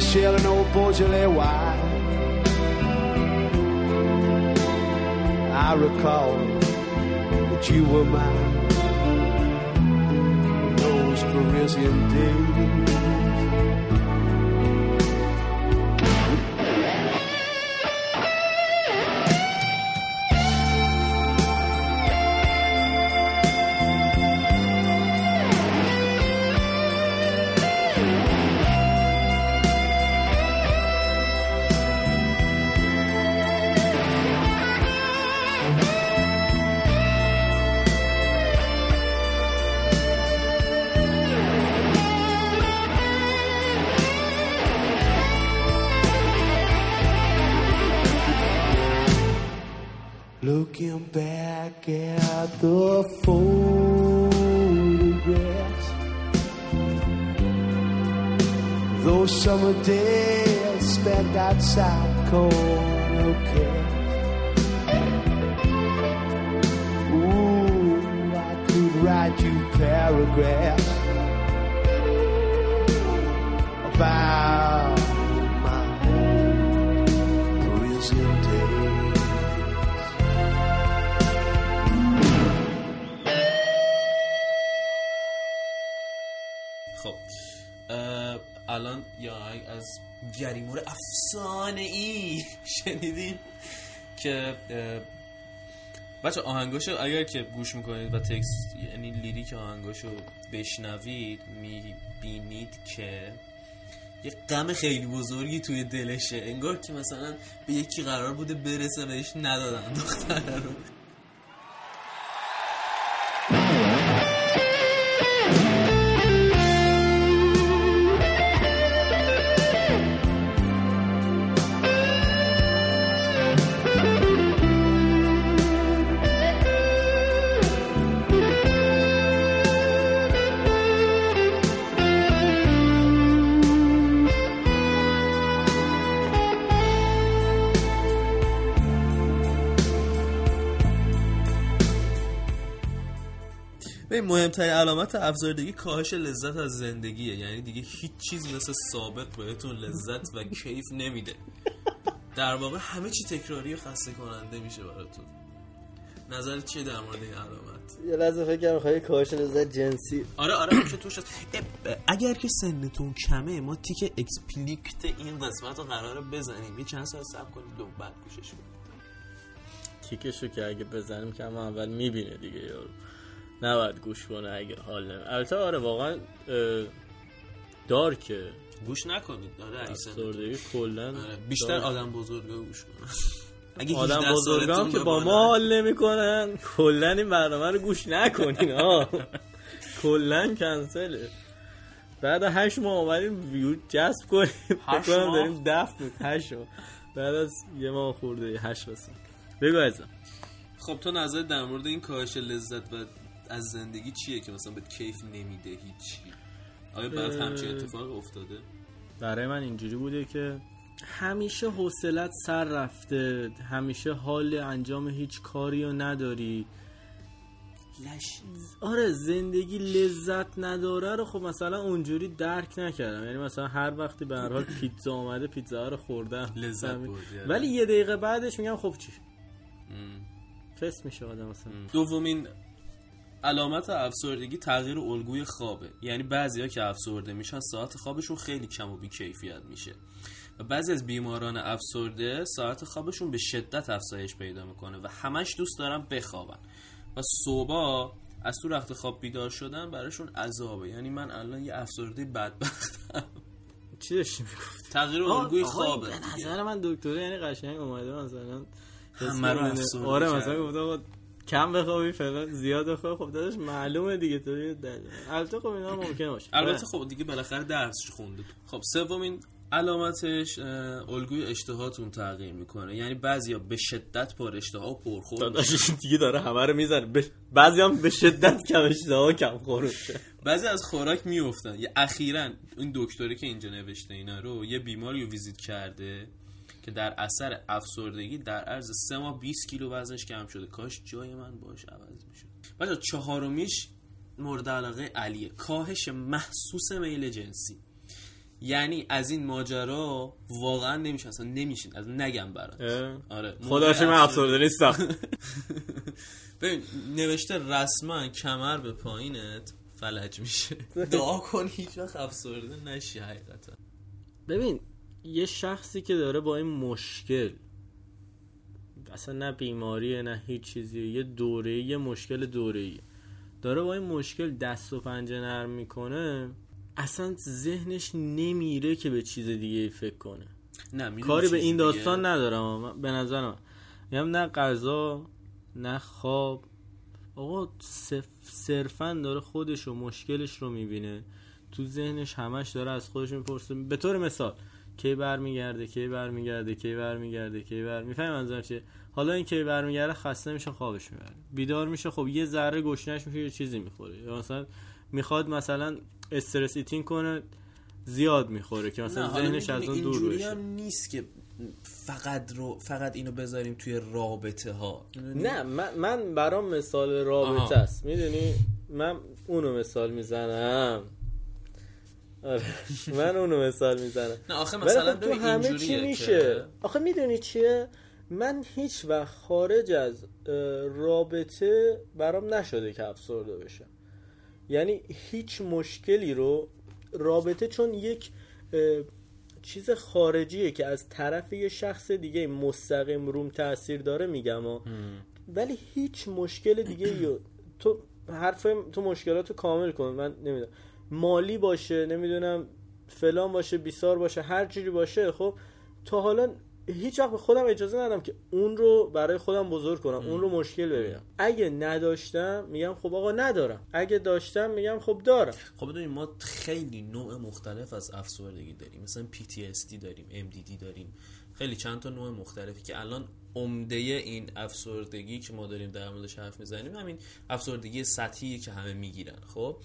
Saint Michel and old Beaujolais. I recall that you were mine in those Parisian days. day spent outside. که بچه آهنگاشو اگر که گوش می‌کنید و تکست یعنی لیریک آهنگاشو بشنوید می‌بینید که یه غم خیلی بزرگی توی دلشه. انگار که مثلا به یکی قرار بوده برسه بهش ندادن دختره رو. ببین مهمترین علامت افسردگی کاهش لذت از زندگیه. یعنی دیگه هیچ چیز مثل سابق بهتون لذت و کیف نمیده. در واقع همه چی تکراری و خسته کننده میشه براتون. نظر چیه در مورد این علامت؟ یه لحظه فکر خواهی کاهش لذت جنسی. آره آره میشه توش اگر که سنتون کمه ما تیک explicit این قسمت رو قراره بزنیم. یه چند سال صبر کنید و بعد گوش کنید تیکشو که اگه بزنیم که اما اول می‌بینه دیگه یارو. نباید گوش کنه اگه حال نمی البته آره واقعا دارکه. گوش نکنید. اگه سن- افسردگی کلا آره، بیشتر دارک. آدم بزرگا گوش کنن. اگه آدم 18 بزرگام سالتون که با ما حال نمی‌کنن کلا این برنامه رو گوش نکنین ها کلا کنسله بعد هشت ماه اومدیم ویو جذب کنیم. فکر هشت کنم ماه؟ داریم دفع بود هشت ماه. بعد از یه ماه خورده هشت بسن بگو ازم خب تو نظر در مورد این کاهش لذت و از زندگی چیه که مثلا به کیف نمیده هیچی؟ آیا بعد اه. همچین اتفاق افتاده؟ برای من اینجوری بوده که همیشه حوصلت سر رفته همیشه حال انجام هیچ کاری رو نداری. لش آره زندگی لذت نداره رو خب مثلا اونجوری درک نکردم. یعنی مثلا هر وقتی به هر حال پیتزا اومده پیتزا رو خوردم. لذت. بردی، آره. ولی یه دقیقه بعدش میگم خب چی. فس میشه آدم مثلا؟ دومین علامت افسردگی تغییر الگوی خوابه. یعنی بعضیا که افسرده میشن ساعت خوابشون خیلی کم و بی کیفیت میشه. و بعضی از بیماران افسرده ساعت خوابشون به شدت افزایش پیدا می‌کنه و همش دوست دارن بخوابن. و صبح از تو رخت خواب بیدار شدن براشون عذابه. یعنی من الان یه افسرده بدبختم. چی داشتی می‌گفت تغییر الگوی خوابه به نظر من دکتره یعنی قشنگ اومده مثلا همه رو افسرده آره. مثلا گفته آقا کم بخوابی فلان زیاد بخوابی خب داداش معلومه دیگه تو البته خب اینا ممکنه باشه. البته خب دیگه بالاخره درسش خونده. خب سومین علامتش الگوی اشتهاتون تغییر می‌کنه. یعنی بعضیا به شدت پر اشتها و پرخور داداش دیگه داره همه رو می‌زنه. ب... بعضی هم به شدت کم اشتها کم خور بعضی از خوراک میفتن یه اخیرا این دکتری که اینجا نوشته اینا رو یه بیماری رو ویزیت کرده. که در اثر افسردگی در عرض سه ماه 20 کیلو وزنش کم شده. کاش جای من باش عوض می‌شد. بچه چهارمیش مورد علاقه علیه. کاهش محسوس میل جنسی. یعنی از این ماجرا واقعا نمیشه اصلا نمیشین. از نگم برات. آره. خدا شکر من افسرده نیستم. ببین نوشته رسما کمر به پایینت فلج میشه. دعا کن هیچ وقت افسرده نشی حقیقتا. ببین یه شخصی که داره با این مشکل اصلا نه بیماریه نه هیچ چیزیه یه دوره یه مشکل دوره داره با این مشکل دست و پنجه نرم می‌کنه اصلا ذهنش نمیره که به چیز دیگه فکر کنه. نه کاری به این دیگه؟ داستان ندارم اما به نظر من. میگم نه غذا نه خواب. آقا صف... صرفا داره خودش و مشکلش رو می‌بینه. تو ذهنش همش داره از خودش می‌پرسه. به طور مثال کی برمیگرده کی برمیگرده کی برمیگرده کی بر می‌فهمی منظورم چیه؟ حالا این کی برمیگرده خسته میشه خوابش می‌بره. بیدار میشه خب یه ذره گشنش میشه یه چیزی می‌خوره. یا مثلا می‌خواد مثلا stress eating کنه زیاد می‌خوره که مثلا ذهنش از اون دور بشه. هم نیست که فقط رو فقط اینو بذاریم توی رابطه ها نه من, من برام مثال رابطه آها. است. می‌دونی؟ من اونو مثال می‌زنم. آره. من اونو مثال می‌زنم. نه آخه مثلا خب تو همه چی که- میشه. آخه می‌دونی چیه؟ من هیچ وقت خارج از رابطه برام نشده که افسرده بشم. یعنی هیچ مشکلی رو رابطه چون یک چیز خارجیه که از طرف یه شخص دیگه مستقیم روم تاثیر داره میگم ها. ولی هیچ مشکل دیگه تو حرف تو مشکلاتو کامل کن من نمی‌دونم. مالی باشه نمی‌دونم فلان باشه بیسار باشه هر جوری باشه خب تا حالا هیچ وقت به خودم اجازه ندادم که اون رو برای خودم بزرگ کنم اون رو مشکل ببینم. اگه نداشتم میگم خب آقا ندارم. اگه داشتم میگم خب دارم. خب بدونیم ما خیلی نوع مختلف از افسردگی داریم. مثلا PTSD داریم MDD داریم. خیلی چند تا نوع مختلفی که الان عمده این افسردگی که ما داریم در موردش حرف می‌زنیم همین افسردگی سطحی که همه می‌گیرن. خب؟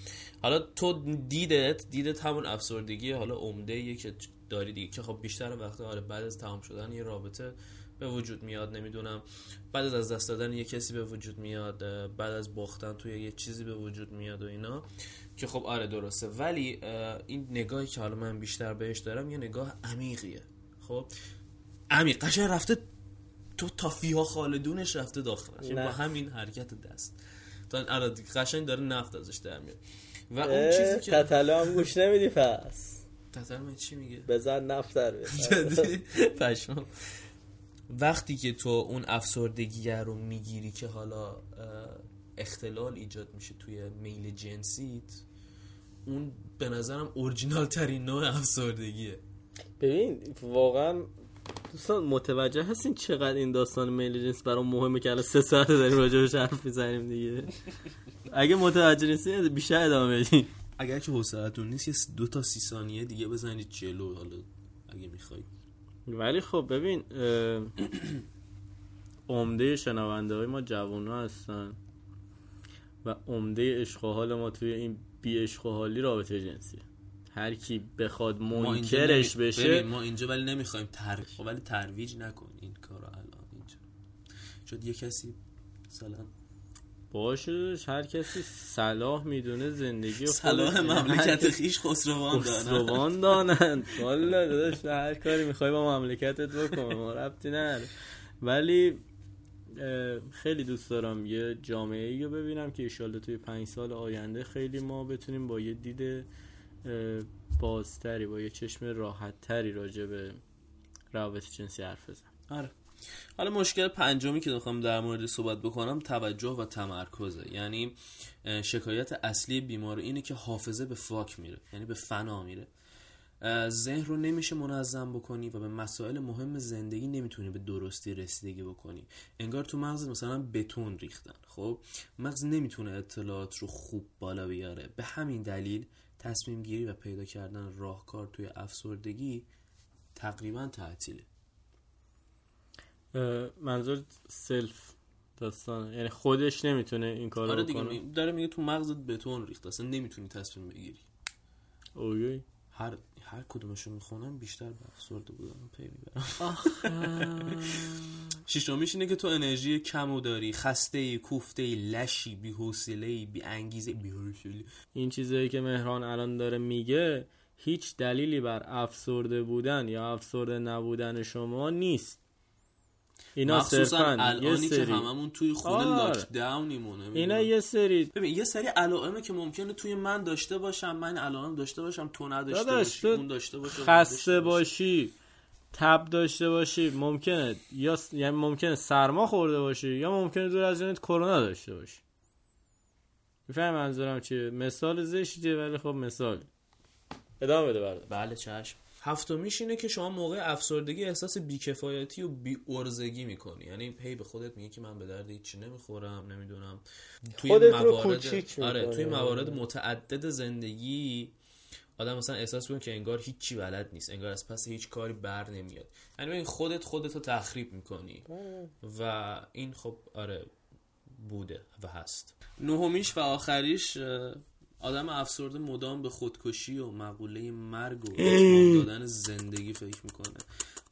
حالا تو دیدت دیدت همون افسردگی حالا عمده که داری دیگه که خب بیشتر وقتا آره بعد از تمام شدن یه رابطه به وجود میاد نمی‌دونم. بعد از دست دادن یه کسی به وجود میاد بعد از باختن توی یه چیزی به وجود میاد و اینا که خب آره درسته. ولی این نگاهی که حالا من بیشتر بهش دارم یه نگاه عمیقیه. خب؟ عمیق قشنگ رفته تو تا فیها خالدونش رفته داخلش یعنی. با همین حرکت دست. تا آره قشنگ داره نفت ازش در میاد. و اون چیزی که تتلو هم گوش نمیدی پس. تتر من چی میگه؟ بزن نفتر جدی؟ پشمام. وقتی که تو اون افسردگی رو می‌گیری که حالا اختلال ایجاد میشه توی میل جنسیت اون به نظرم اورجینال ترین نوع افسردگیه. ببین واقعا دوستان متوجه هستین چقدر این داستان میل جنس برام مهمه که الان سه ساعته داریم راجبش حرف می‌زنیم دیگه. اگه متوجه نیستین بیشتر ادامه بدین. اگر که حوصلتون نیست یه دو تا سی ثانیه دیگه بزنید جلو حالا اگه می‌خوای ولی خب ببین عمده شنونده های ما جوان هستن و عمده عشق و حال ما توی این بی عشق و حالی رابطه جنسی هر کی بخواد منکرش نمی- بشه. ببین، ما اینجا ولی نمی‌خوایم تر... ولی ترویج نکن این کارو الان اینجا. شد یه کسی مثلا باشه هر کسی صلاح می‌دونه زندگی صلاح خودش. مملکت خیش خسروان دارن خسروان دانند والا داداش هر کاری می‌خوای با مملکتت بکن ما ربطی نداره. ولی خیلی دوست دارم یه جامعه ای رو ببینم که ایشالله توی پنج سال آینده خیلی ما بتونیم با یه دید اه، بازتری با یه چشم راحتتری راجع به روابط جنسی حرف بزنم آره. حالا مشکل پنجمی که می‌خوام در مورد صحبت بکنم توجه و تمرکزه. یعنی شکایت اصلی بیمار اینه که حافظه به فاک میره یعنی به فنا میره. ذهن رو نمیشه منظم بکنی و به مسائل مهم زندگی نمی‌تونی به درستی رسیدگی بکنی. انگار تو مغز مثلا بتون ریختن. خب مغز نمی‌تونه اطلاعات رو خوب بالا بیاره. به همین دلیل تصمیم گیری و پیدا کردن راهکار توی افسردگی تقریبا تعطیله. منظور سلف داستانه یعنی خودش نمی‌تونه این کار آره دیگه بکنه؟ داره میگه تو مغزت بتون ریخت اصلا نمی‌تونی تصمیم بگیری. اوی هر هر کدومشو می‌خونم بیشتر به افسرده بودم پی می‌برم. ششمیش اینه که تو انرژی کمو داری خسته ای کوفته ای لشی بی حوصله ای بی انگیزه بی حوصله این چیزایی که مهران الان داره میگه هیچ دلیلی بر افسرده بودن یا افسرده نبودن شما نیست. اینا مخصوصا صرفا الانی که سری هممون توی خونه آره. لاک داونیمونه اینا یه سری ببین یه سری علائمه که ممکنه توی من داشته باشم من علائم داشته باشم تو نداشته داداش باشی اون داشته باشه خسته. باشی تب داشته باشی ممکنه یا س- یعنی ممکنه سرما خورده باشی یا ممکنه دور از جونت کرونا داشته باشی. میفهم منظورم چیه؟ مثال زشتیه ولی خب مثال. ادامه بده برادر بله چشم. هفتمیش اینه که شما موقع افسردگی احساس بیکفایتی و بی ارزگی می‌کنی. یعنی هی به خودت میگی که من به درد هیچی نمی‌خورم نمی‌دونم. توی خودت رو کوچیک آره. توی موارد متعدد زندگی آدم مثلا احساس کنه که انگار هیچی بلد نیست انگار از پس هیچ کاری بر نمیاد. یعنی ببین خودت خودت رو تخریب می‌کنی. و این خب آره بوده و هست. نهمیش و آخریش آدم افسرده مدام به خودکشی و مقوله مرگ و دادن زندگی فکر می‌کنه.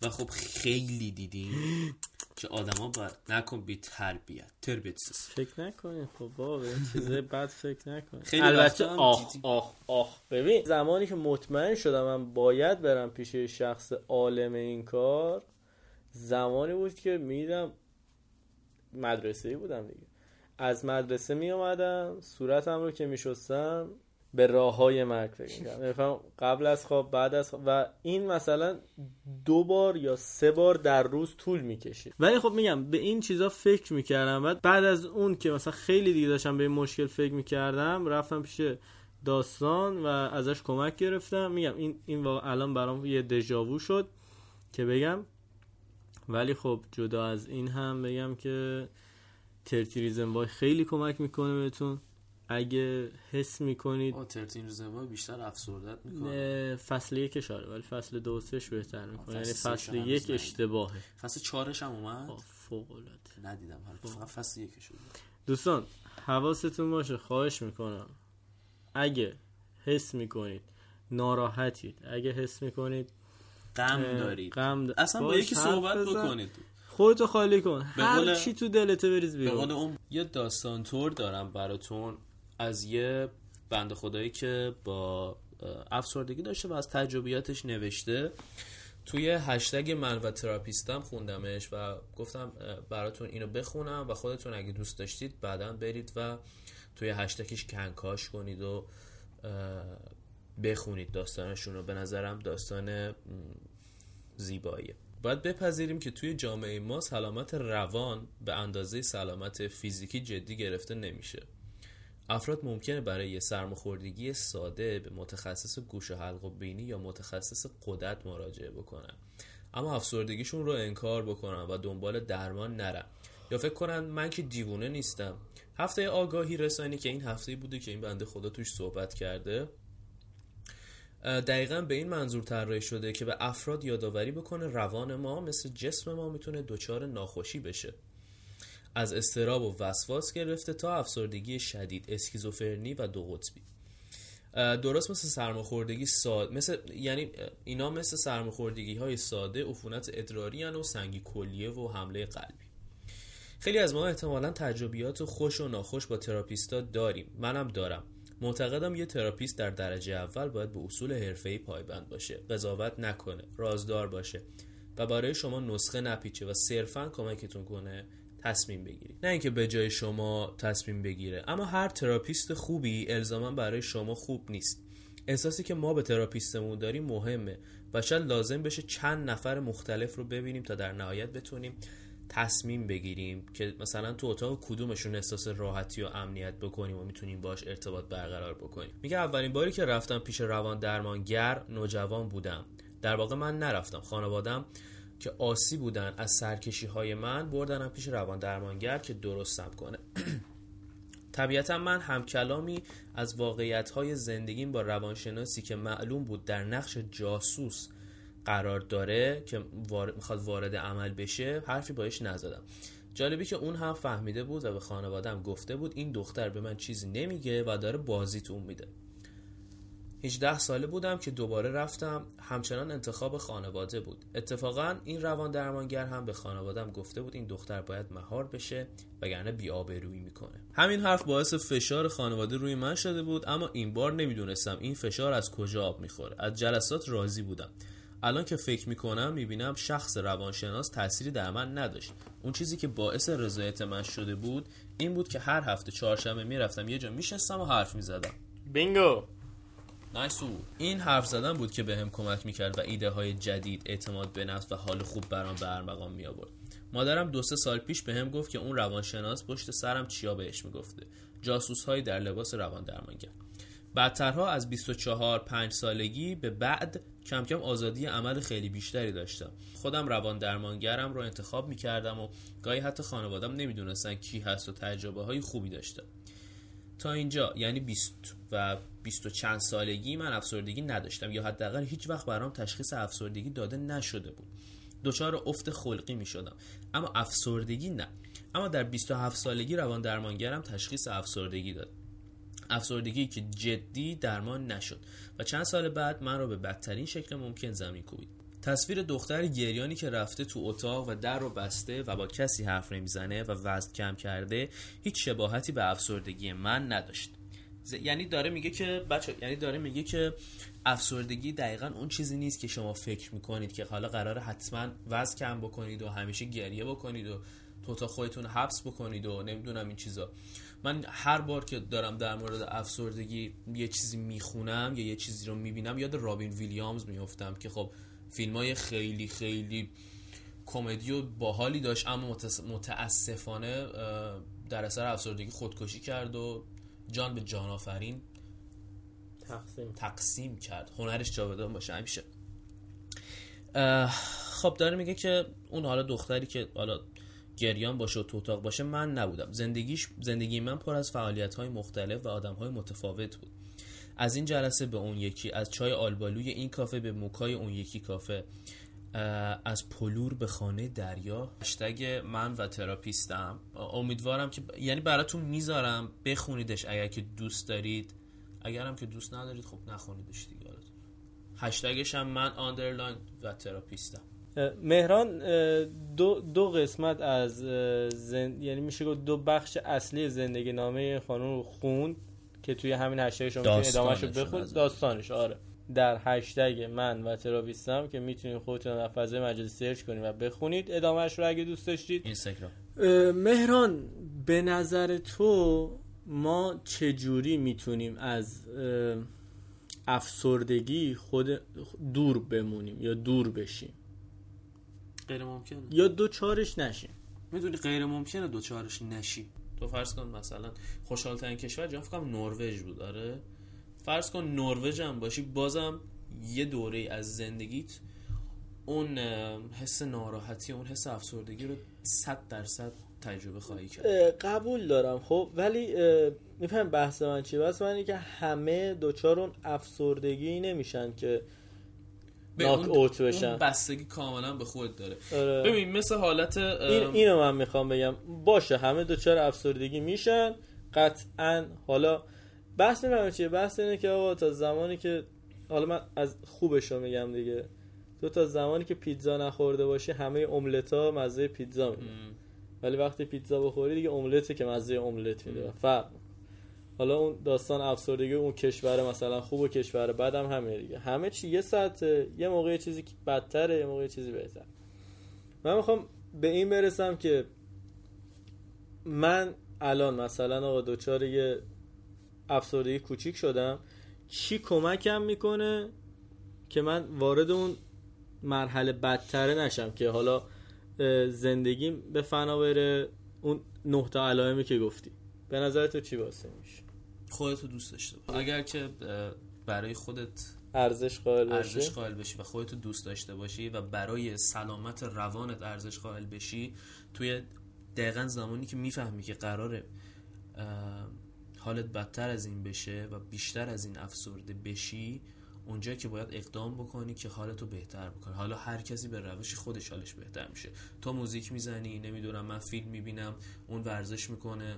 و خب خیلی دیدیم که آدما باید نکن بی تربیت تربیتسیز فکر نکنین خب بابا چیزای بد فکر نکنین. خیلی البته آخ. آخ آخ. ببین زمانی که مطمئن شدم من باید برم پیش شخص عالم این کار زمانی بود که میدم مدرسه بودم دیگه. از مدرسه می اومدم صورتم رو که می شستم به راه های مرگ فکر می‌کردم یعنی قبل از خواب بعد از خواب. و این مثلا دو بار یا سه بار در روز طول می‌کشید ولی خب میگم به این چیزا فکر می‌کردم بعد بعد از اون که مثلا خیلی دیگه داشتم به این مشکل فکر می‌کردم رفتم پیش داستان و ازش کمک گرفتم. میگم این این واقعا الان برام یه دژاوو شد که بگم. ولی خب جدا از این هم بگم که ترتیریزم وای خیلی کمک می‌کنه بهتون. اگه حس می‌کنید آه ترتین روزنوای بیشتر افسردت می‌کنه. فصل یکش آره ولی فصل دو سهش بهتر می‌کنه. یعنی فصل فصل یک. اشتباهه. فصل چهارش هم اومد؟ فوق العاده ندیدم فقط فصل یکش بود دوستان حواستون باشه خواهش می‌کنم. اگه حس می‌کنید ناراحتید اگه حس می‌کنید غم دارید. غم د- اصلا با یکی صحبت. بکنید. خودتو خالی کن. هر چی تو دلته بریز بیرون. اون یه داستان تور دارم براتون از یه بنده خدایی که با افسردگی داشته و از تجربیاتش نوشته. توی هشتگ من و تراپیستم خوندمش و گفتم براتون اینو بخونم و خودتون اگه دوست داشتید بعدا برید و توی هشتگش کنکاش کنید و بخونید داستانشون رو. به نظرم داستان زیباییه. باید بپذیریم که توی جامعه ما سلامت روان به اندازه سلامت فیزیکی جدی گرفته نمیشه. افراد ممکنه برای یه سرماخوردگی ساده به متخصص گوش و حلق و بینی یا متخصص قدرت مراجعه بکنن. اما افسردگیشون رو انکار بکنن و دنبال درمان نرن. یا فکر کنن من که دیوونه نیستم. هفته آگاهی رسانی که این هفته بوده که این بنده خدا توش صحبت کرده. دقیقا به این منظور طراحی شده که به افراد یادآوری بکنه روان ما مثل جسم ما می‌تونه دچار ناخوشی بشه. از استراب و وسواس گرفته تا افسردگی شدید اسکیزوفرنی و دو قطبی. درست مثل سرماخوردگی ساده مثل یعنی اینا مثل سرماخوردگی های ساده عفونت ادراری و سنگ کلیه و حمله قلبی. خیلی از ما احتمالا تجربیات خوش و ناخوش با تراپیستا داریم. منم دارم. معتقدم یه تراپیست در درجه اول باید به اصول حرفه‌ای پایبند باشه قضاوت نکنه رازدار باشه و برای شما نسخه نپیچه و صرفا کمکتون کنه تصمیم بگیری نه اینکه به جای شما تصمیم بگیره اما هر تراپیست خوبی الزاما برای شما خوب نیست. احساسی که ما به تراپیستمون داریم مهمه و شاید لازم بشه چند نفر مختلف رو ببینیم تا در نهایت بتونیم تصمیم بگیریم که مثلا تو اتاق کدومشون احساس راحتی و امنیت بکنیم و می‌تونیم باش ارتباط برقرار بکنیم. میگه اولین باری که رفتم پیش روان درمانگر نوجوان بودم. در واقع من نرفتم خانوادم که آسی بودن از سرکشی های من بردنم پیش روان درمانگر که درستم کنه. طبیعتا من همکلامی از واقعیت های زندگیم با روانشناسی که معلوم بود در نقش جاسوس قرار داره که می‌خواد وارد عمل بشه حرفی باش نزدم. جالبی که اون هم فهمیده بود و به خانوادم گفته بود این دختر به من چیزی نمیگه و داره بازیت اون میده. 18 ساله بودم که دوباره رفتم همچنان انتخاب خانواده بود. اتفاقا این روان درمانگر هم به خانوادم گفته بود این دختر باید مهار بشه وگرنه بی‌آبرویی می‌کنه. همین حرف باعث فشار خانواده روی من شده بود اما این بار نمی‌دونستم این فشار از کجا آب می‌خوره. از جلسات راضی بودم. الان که فکر می‌کنم می‌بینم شخص روانشناس تأثیری در من نداشت. اون چیزی که باعث رضایت من شده بود این بود که هر هفته چهارشنبه می‌رفتم یه جا میشستم و حرف می‌زدم. بینگو. نایسو این حرف زدن بود که بهم به کمک می‌کرد و ایده های جدید اعتماد به نفس و حال خوب برام به ارمغان می آورد مادرم دو سه سال پیش بهم به گفت که اون روانشناس پشت سرم چیا بهش می‌گفته. جاسوس هایی در لباس روان درمانگر بدترها از 24 5 سالگی به بعد کم کم آزادی عمل خیلی بیشتری داشتم. خودم روان درمانگرم رو انتخاب می‌کردم و گاهی حتی خانوادم نمی‌دونستن کی هست و تجربه های خوبی داشتم تا اینجا یعنی 20 و 20 و چند سالگی من افسردگی نداشتم یا حداقل هیچ وقت برام تشخیص افسردگی داده نشده بود. دچار افت خلقی می شدم اما افسردگی نه. اما در 27 سالگی روان درمانگرم تشخیص افسردگی داد. افسردگی که جدی درمان نشد و چند سال بعد من رو به بدترین شکل ممکن زمین کوبید. تصویر دختر گریانی که رفته تو اتاق و در رو بسته و با کسی حرف نمی‌زنه و وزن کم کرده هیچ شباهتی به افسردگی من نداشت. یعنی داره میگه که بچه یعنی داره میگه که افسردگی دقیقا اون چیزی نیست که شما فکر می‌کنید که حالا قرار حتما وزن کم بکنید و همیشه گریه بکنید و تو تا خودتون حبس بکنید و نمی‌دونم این چیزا. من هر بار که دارم در مورد افسردگی یه چیزی می‌خونم یا یه چیزی رو می‌بینم یاد رابین ویلیامز میفتم که خب فیلم های خیلی خیلی کمدی و باحالی داشت اما متاسفانه در اثر افسردگی خودکشی کرد و جان به جان آفرین تقسیم. تقسیم کرد. هنرش جاودان باشه همیشه. خب داره میگه که اون حالا دختری که حالا گریان باشه و تو اتاق باشه من نبودم. زندگیش زندگی من پر از فعالیت های مختلف و آدم های متفاوت بود. از این جلسه به اون یکی از چای آلبالوی این کافه به موکای اون یکی کافه از پلور به خانه دریا. هشتگ من و تراپیستم. امیدوارم که یعنی براتون می‌ذارم بخونیدش اگر که دوست دارید. اگرم که دوست ندارید خب نخونیدش دیگه. هشتگش هم من underline و تراپیستم. مهران دو, دو قسمت از زن... یعنی میشه گفت دو بخش اصلی زندگی نامه خانم رو خوند که توی همین هشتگ شما می‌تونید ادامهش رو بخونید. داستانش آره. در هشتگ من و تراپیستم که می‌تونید خودتون در فضای مجازی سرچ کنید و بخونید. ادامهش رو اگه دوست داشتید. اینستاگرام. مهران به نظر تو ما چجوری می‌تونیم از افسردگی خود دور بمونیم یا دور بشیم؟ غیر ممکنه یا دو چارش نشیم می‌دونی غیر ممکنه دوچارش نشی. تو فرض کن مثلا خوشحال ترین کشور جهان فکر نروژ بود آره. فرض کن نروژ هم باشی بازم یه دوره از زندگیت اون حس ناراحتی اون حس افسردگی رو صد درصد تجربه خواهی کرد. قبول دارم. خب ولی میفهم بحث من چیه؟ بس من که همه دوچار اون افسردگی نمیشن که ناک اوت بشن. اون بستگی کاملا به خود داره. آره. ببین مثل حالت این اینو من می‌خوام بگم. باشه همه دوچار افسردگی میشن. قطعا حالا بحث نمی‌دونم چیه؟ بحث اینه که آقا تا زمانی که حالا من از خوبش رو میگم دیگه. تو تا زمانی که پیتزا نخورده باشی همه املت ها مزه پیتزا میده. ولی وقتی پیتزا بخوری دیگه املته که مزه املت میده. فرق. حالا اون داستان افسردگی اون کشور مثلا خوب و کشور بعدم همه دیگه. همه چی یه ساعته یه موقع چیزی که بدتره یه موقع چیزی بهتر من می‌خوام به این برسم که من الان مثلا آقا دوچار یه افسردگی کوچیک شدم چی کمکم می‌کنه که من وارد اون مرحله بدتره نشم که حالا زندگیم به فنا بره؟ اون نه تا علائمی که گفتی. به نظر تو چی واسه میشه؟ خودتو دوست داشته باش. اگر که برای خودت ارزش قائل ارزش باشی قائل بشی و خودتو دوست داشته باشی و برای سلامت روانت ارزش قائل بشی توی دقیقا زمانی که می‌فهمی که قراره حالت بدتر از این بشه و بیشتر از این افسرده بشی اونجا که باید اقدام بکنی که حالتو بهتر بکنی. حالا هر کسی به روش خودش حالش بهتر میشه. تو موزیک می‌زنی نمی‌دونم من فیلم می‌بینم اون ورزش می‌کنه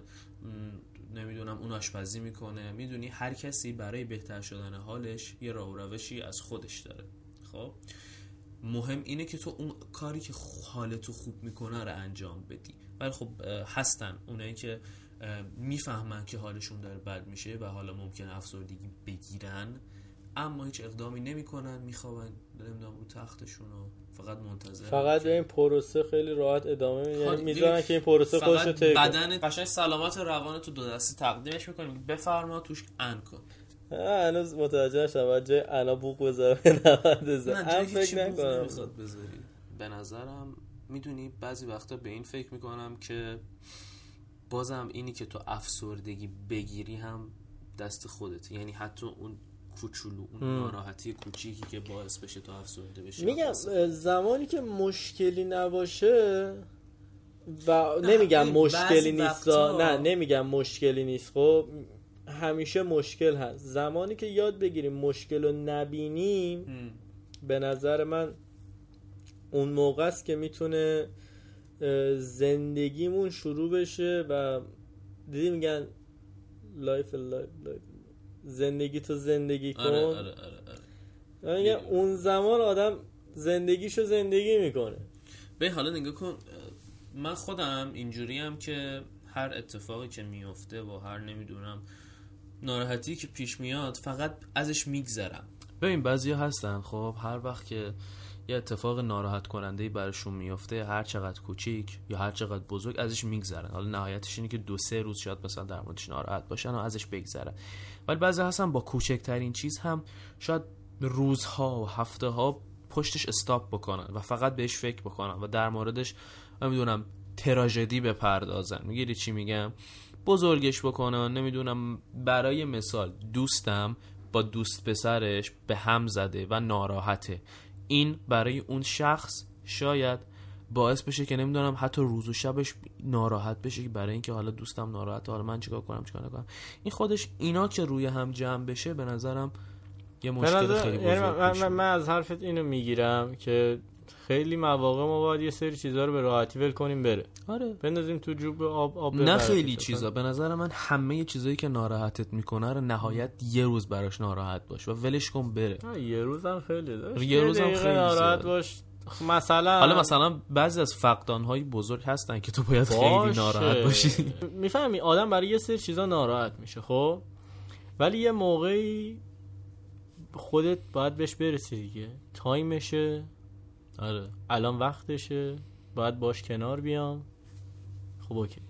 نمی‌دونم اون آشپزی می‌کنه. می‌دونی هر کسی برای بهتر شدن حالش یه راه و روشی از خودش داره. خب؟ مهم اینه که تو اون کاری که حالتو خوب می‌کنه رو انجام بدی. ولی خب هستن اونایی که می‌فهمن که حالشون داره بد میشه و حالا ممکنه افسردگی بگیرن. اما هیچ اقدامی نمی‌کنن میخوابن نمی‌دونم رو تختشون و فقط منتظر فقط این پروسه خیلی راحت ادامه میدن خب، یعنی می‌ذارن که این پروسه خودش رو طی. بدن قشنگ سلامت روان تو دو دستی تقدیمش می‌کنیم. بفرما توش ان کن. هنوز متوجه باید جای انا بوق بذارم. نه فکر نکنم. بذاری. به نظرم می‌دونی بعضی وقتا به این فکر می‌کنم که بازم اینی که تو افسردگی بگیری هم دست خودت یعنی حتی اون کوچولو اون. ناراحتی کوچیکی که باعث بشه تو افسرده بشی. میگم زمانی که مشکلی نباشه و نمیگم مشکلی نیست وقتا- نه نمیگم مشکلی نیست خب همیشه مشکل هست. زمانی که یاد بگیریم مشکل رو نبینیم به نظر من اون موقع است که می‌تونه زندگیمون شروع بشه و دیدی میگن life life life زندگی تو زندگی کن. آره آره آره, آره. من میگم اون زمان آدم زندگیشو زندگی می‌کنه. به حالا نگاه کن من خودم اینجوری هم که هر اتفاقی که میفته و هر نمی‌دونم ناراحتی که پیش میاد فقط ازش میگذرم. ببین بعضی هستن خب هر وقت که یه اتفاق ناراحت کننده براشون میفته هر چقدر کوچیک یا هر چقدر بزرگ ازش میگذرن. حالا نهایتش اینه که دو سه روز شاید مثلا در موردش ناراحت باشن و ازش بگذرن. ولی بعضی هستن با کوچکترین چیز هم شاید روزها و هفته ها پشتش استاپ بکنن و فقط بهش فکر بکنن و در موردش نمی‌دونم تراژدی بپردازن. می‌گیری چی میگم؟ بزرگش بکنن. نمی‌دونم برای مثال دوستم با دوست پسرش به هم زده و ناراحته. این برای اون شخص شاید باعث بشه که نمی‌دونم حتی روز و شبش ناراحت بشه که برای اینکه حالا دوستم ناراحته حالا من چیکار کنم چیکار نکنم. این خودش اینا که روی هم جمع بشه به نظرم یه مشکل نظر- خیلی یعنی بزرگ من, من, من از حرفت اینو می‌گیرم که خیلی مواقع ما باید یه سری چیزها رو به راحتی ول کنیم بره. آره. بندازیم تو جوب آب آب نه خیلی. چیزا. به نظر من همه چیزایی که ناراحتت می‌کنه رو نهایت یه روز براش ناراحت باش و ولش کن بره. یه روزم خیلی داشت. یه روزم خیلی ناراحت. باش. مثلا حالا مثلا بعضی از فقدان های بزرگ هستن که تو باید خیلی باشه. ناراحت باشی. می‌فهمی آدم برای یه سری چیزا ناراحت میشه خب؟ ولی یه موقعی خودت باید بهش برسی دیگه. تایمشه. آره. الان وقتشه. باید باش کنار بیام. خب اوکی.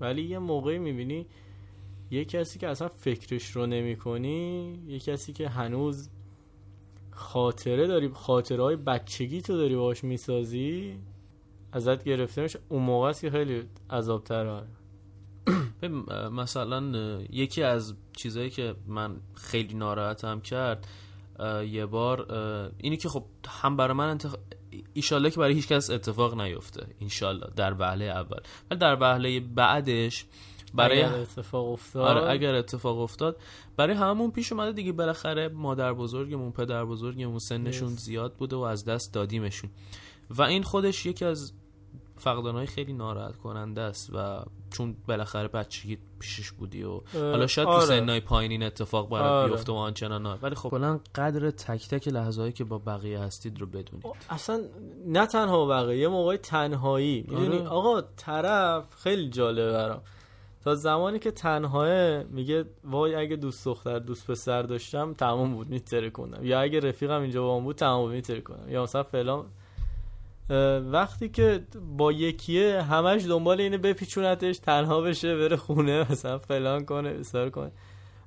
ولی یه موقعی می‌بینی یه کسی که اصلا فکرش رو نمی کنی یه کسی که هنوز خاطره داری خاطره های بچگی تو داری باش می‌سازی؟ ازت گرفته میشه اون موقع است که خیلی عذابتر اه، مثلا یکی از چیزایی که من خیلی ناراحتم کرد یه بار اینی که خب هم برای من انتخ... ایشالله که برای هیچ کس اتفاق نیفته انشالله در وهله اول. ولی در وهله بعدش برای اگر اتفاق افتاد آره اگر اتفاق افتاد برای هممون پیش اومده دیگه بالاخره مادر بزرگمون پدر بزرگمون سنشون Yes. زیاد بوده و از دست دادیمشون و این خودش یکی از فقدانهای خیلی ناراحت کننده است و چون بالاخره بچگی پیشش بودی و حالا شاید آره. تو سنهای پایین این اتفاق برات آره. بیفته و آنچنان نه ولی خب کلا قدر تک تک لحظه‌ای که با بقیه هستید رو بدونید اصلا نه تنها بقیه یه موقع تنهایی می‌دونی آره. آقا طرف خیلی جالبه برام زمانی که تنهاه میگه وای اگه دوست دختر دوست پسر داشتم تمام بود میتره کنم یا اگه رفیقم اینجا با بود تمام بود میتره کنم یا مثلا فلان. وقتی که با یکیه همش دنبال اینه بپیچونتش تنها بشه بره خونه مثلا فلان کنه بسار کنه.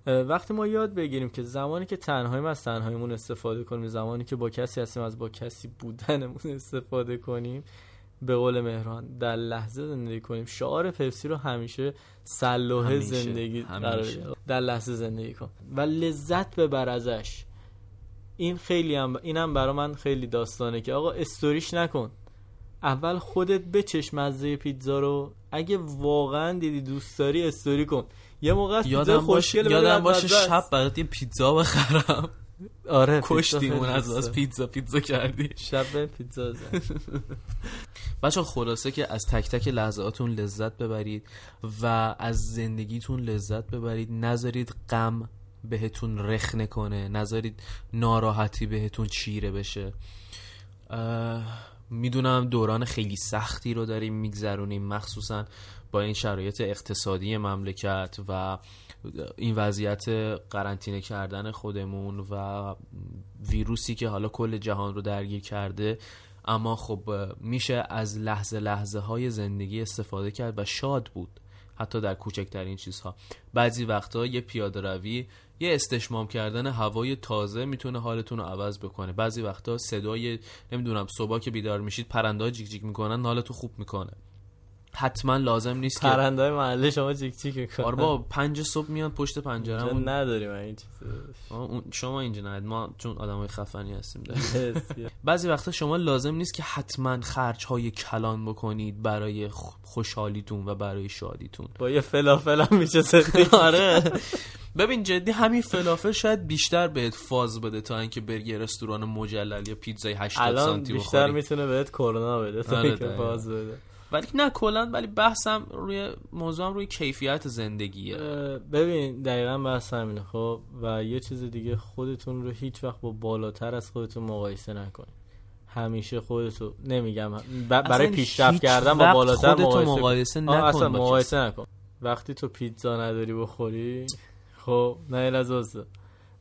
وقتی ما یاد بگیریم که زمانی که تنهاییم از تنهاییمون استفاده کنیم. زمانی که با کسی هستیم از با کسی بودنمون استفاده کنیم. به قول مهران در لحظه زندگی کنیم. شعار پپسی رو همیشه سلوه همیشه، زندگی همیشه. در لحظه زندگی کن. و لذت ببر ازش. این خیلی هم اینم برا من خیلی داستانه که آقا استوریش نکن. اول خودت بچش مزه پیتزا رو اگه واقعا دیدی دوست داری استوری کن. یه موقع یادم باشه یادم باشه. شب برات یه پیتزا بخرم. آره کشتیمون از از. پیتزا پیتزا کردی. شب به پیتزا زن بچه خلاصه که از تک تک لحظاتون لذت ببرید و از زندگیتون لذت ببرید. نذارید غم بهتون رخنه کنه. نذارید ناراحتی بهتون چیره بشه. می‌دونم دوران خیلی سختی رو داریم میگذرونیم. مخصوصا با این شرایط اقتصادی مملکت و این وضعیت قرنطینه کردن خودمون و ویروسی که حالا کل جهان رو درگیر کرده اما خب میشه از لحظه لحظه های زندگی استفاده کرد و شاد بود حتی در کوچکترین چیزها. بعضی وقتا یه پیاده روی یه استشمام کردن هوای تازه می‌تونه حالتون رو عوض بکنه. بعضی وقتا صدای نمی‌دونم صبح که بیدار میشید پرنده جیک جیک می‌کنن حالتو خوب می‌کنه. حتما لازم نیست که پرنده محله شما چیک چیک می‌کنن. آره با پنج صبح میان پشت اینجا پنجرمون نداریم این چیز شما اینجا نه ما چون آدمای خفنی هستیم. بعضی وقتا شما لازم نیست که حتما خرج های کلان بکنید برای خوشحالیتون و برای شادیتون. با یه فلافل هم میشه آره. ببین جدی همین فلافل شاید بیشتر بهت فاز بده تا اینکه بری یه رستوران مجلل یا پیتزای 80 الان سانتی بیشتر بخوری. می‌تونه بهت کرونا بده تا آره، اینکه. فاز بده. ولی نه کلا ولی بحثم روی موضوعم روی کیفیت زندگیه. ببین دقیقا بحث همینه خب؟ و یه چیز دیگه خودتون رو هیچ وقت با بالاتر از خودتون مقایسه نکنید. همیشه خودتو نمیگم برای پیشرفت کردن با بالاتر مقایسه, مقایسه نکن اصلا با. مقایسه نکن. وقتی تو پیتزا نداری بخوری خب؟ نه از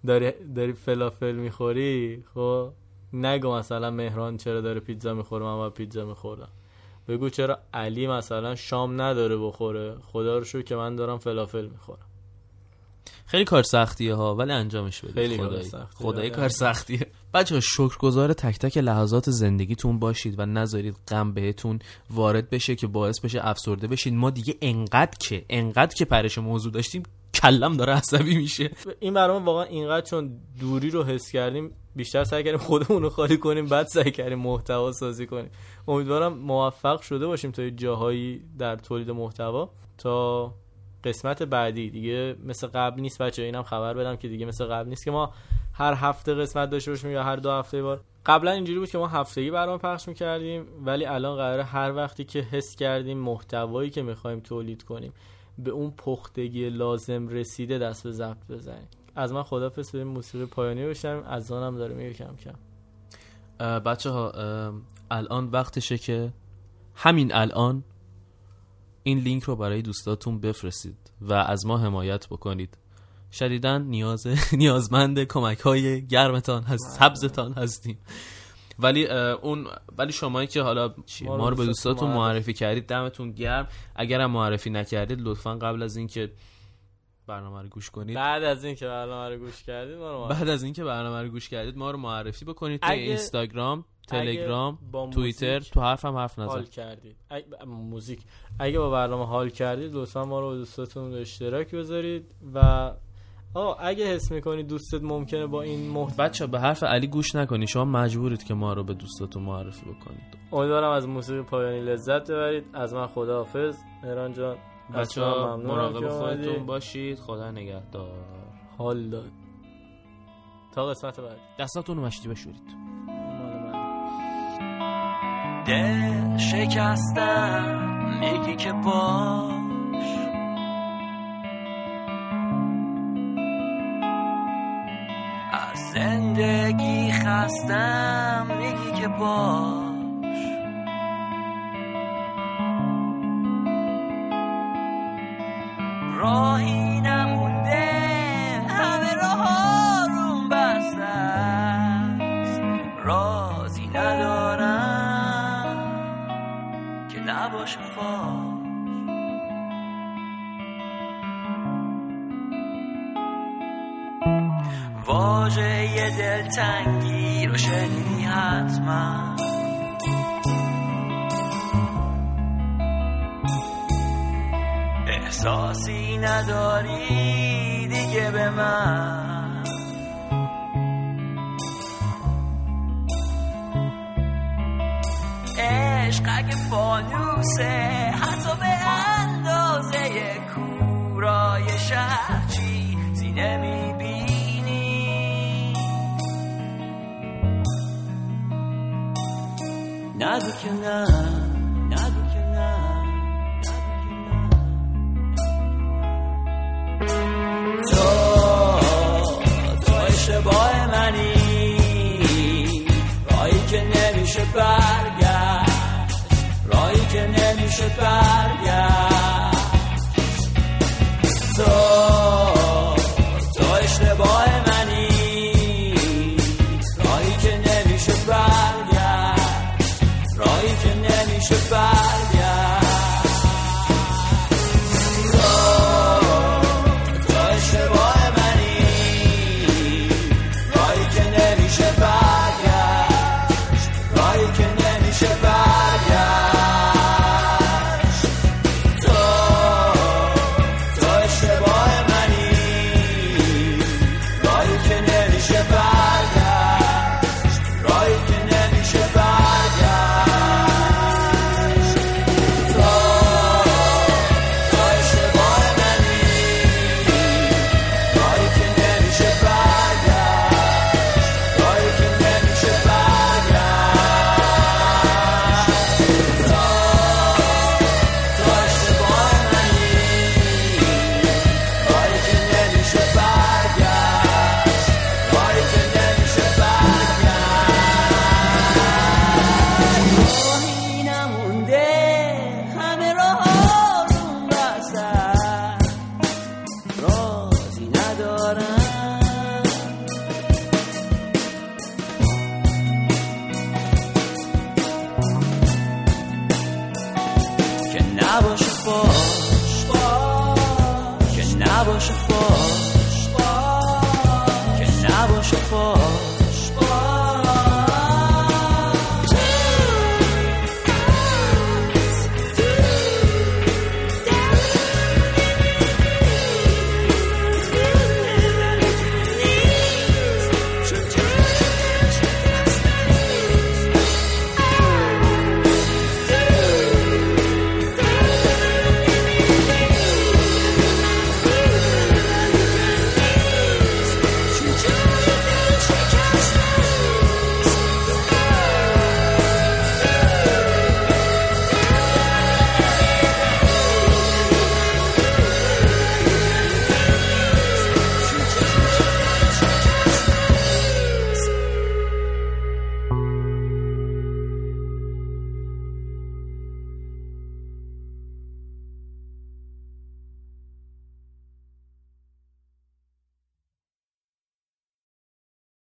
داری داری فلافل می‌خوری خب؟ نگو مثلا مهران چرا داره پیتزا می‌خوره من باید پیتزا می‌خورم بگو چرا علی مثلا شام نداره بخوره؟ خدا رو شکر که من دارم فلافل می‌خورم. خیلی کار سختیه ها ولی انجامش بدید خیلی کار خدایی. سختیه. خدایی کار سختیه. بچه شکرگزار تک تک لحظات زندگیتون باشید و نذارید غم بهتون وارد بشه که باعث بشه افسرده بشید ما دیگه انقدر که انقدر که پرش موضوع داشتیم کلم داره عصبی میشه. این برای ما واقعا اینقدر چون دوری رو حس کردیم بیشتر سعی کردیم خودمون رو خالی کنیم بعد سعی کردیم محتوا سازی کنیم. امیدوارم موفق شده باشیم تا جاهایی در تولید محتوا. تا قسمت بعدی. دیگه مثل قبل نیست بچه اینم خبر بدم که دیگه مثل قبل نیست که ما هر هفته قسمت داشته باشیم یا هر دو هفته بار. قبلا اینجوری بود که ما هفتگی برنامه پخش می‌کردیم ولی الان قراره هر وقتی که حس کردیم محتوایی که می‌خوایم تولید کنیم به اون پختگی لازم رسیده دست به ضبط بزنیم. از من خدافظ بریم موسیقی پایانی بشم از آنم داره میگه کم کم. بچه ها الان وقتشه که همین الان این لینک رو برای دوستاتون بفرستید و از ما حمایت بکنید. شدیدا نیاز نیازمند کمک های گرمتان هست سبزتان هستیم. ولی اون ولی شمایی که حالا ما رو ما رو به دوستاتون معرفی کردید دمتون گرم. اگر هم معرفی نکردید لطفا قبل از اینکه برنامه رو گوش کنید. بعد از اینکه برنامه رو گوش کردید ما رو بعد از اینکه برنامه رو گوش کردید ما رو معرفی بکنید توی اگه- اینستاگرام تلگرام توییتر تو حرفم حرف نزن. حال کردید. اگه موزیک. اگه با برنامه حال کردید لطفا ما رو با دوستاتون به اشتراک بذارید و آه اگه حس می‌کنید دوستت ممکنه با این محتوا بچه به حرف علی گوش نکنید. شما مجبورید که ما رو به دوستاتون معرفی بکنید. امیدوارم از موسیقی پایانی لذت ببرید. از من خداحافظ. مهران جان. بچه ممنونم مراقب. خودتون باشید. خدا نگهدار. حال داد. تا قسمت بعد. دستاتون رو مشتی بشورید. دل شکستم میگی که باش. از زندگی خستم میگی که باش. راهی نمونده. همه راه روم بسته رازی ندارم که نباشه فاش. واژه دلتنگی رو شنیدی حتما؟ احساسی نداری دیگه به من. عشق اگه فانوسه حتی به اندازه کورای شهر چیزی نمی‌بینی نگو که نه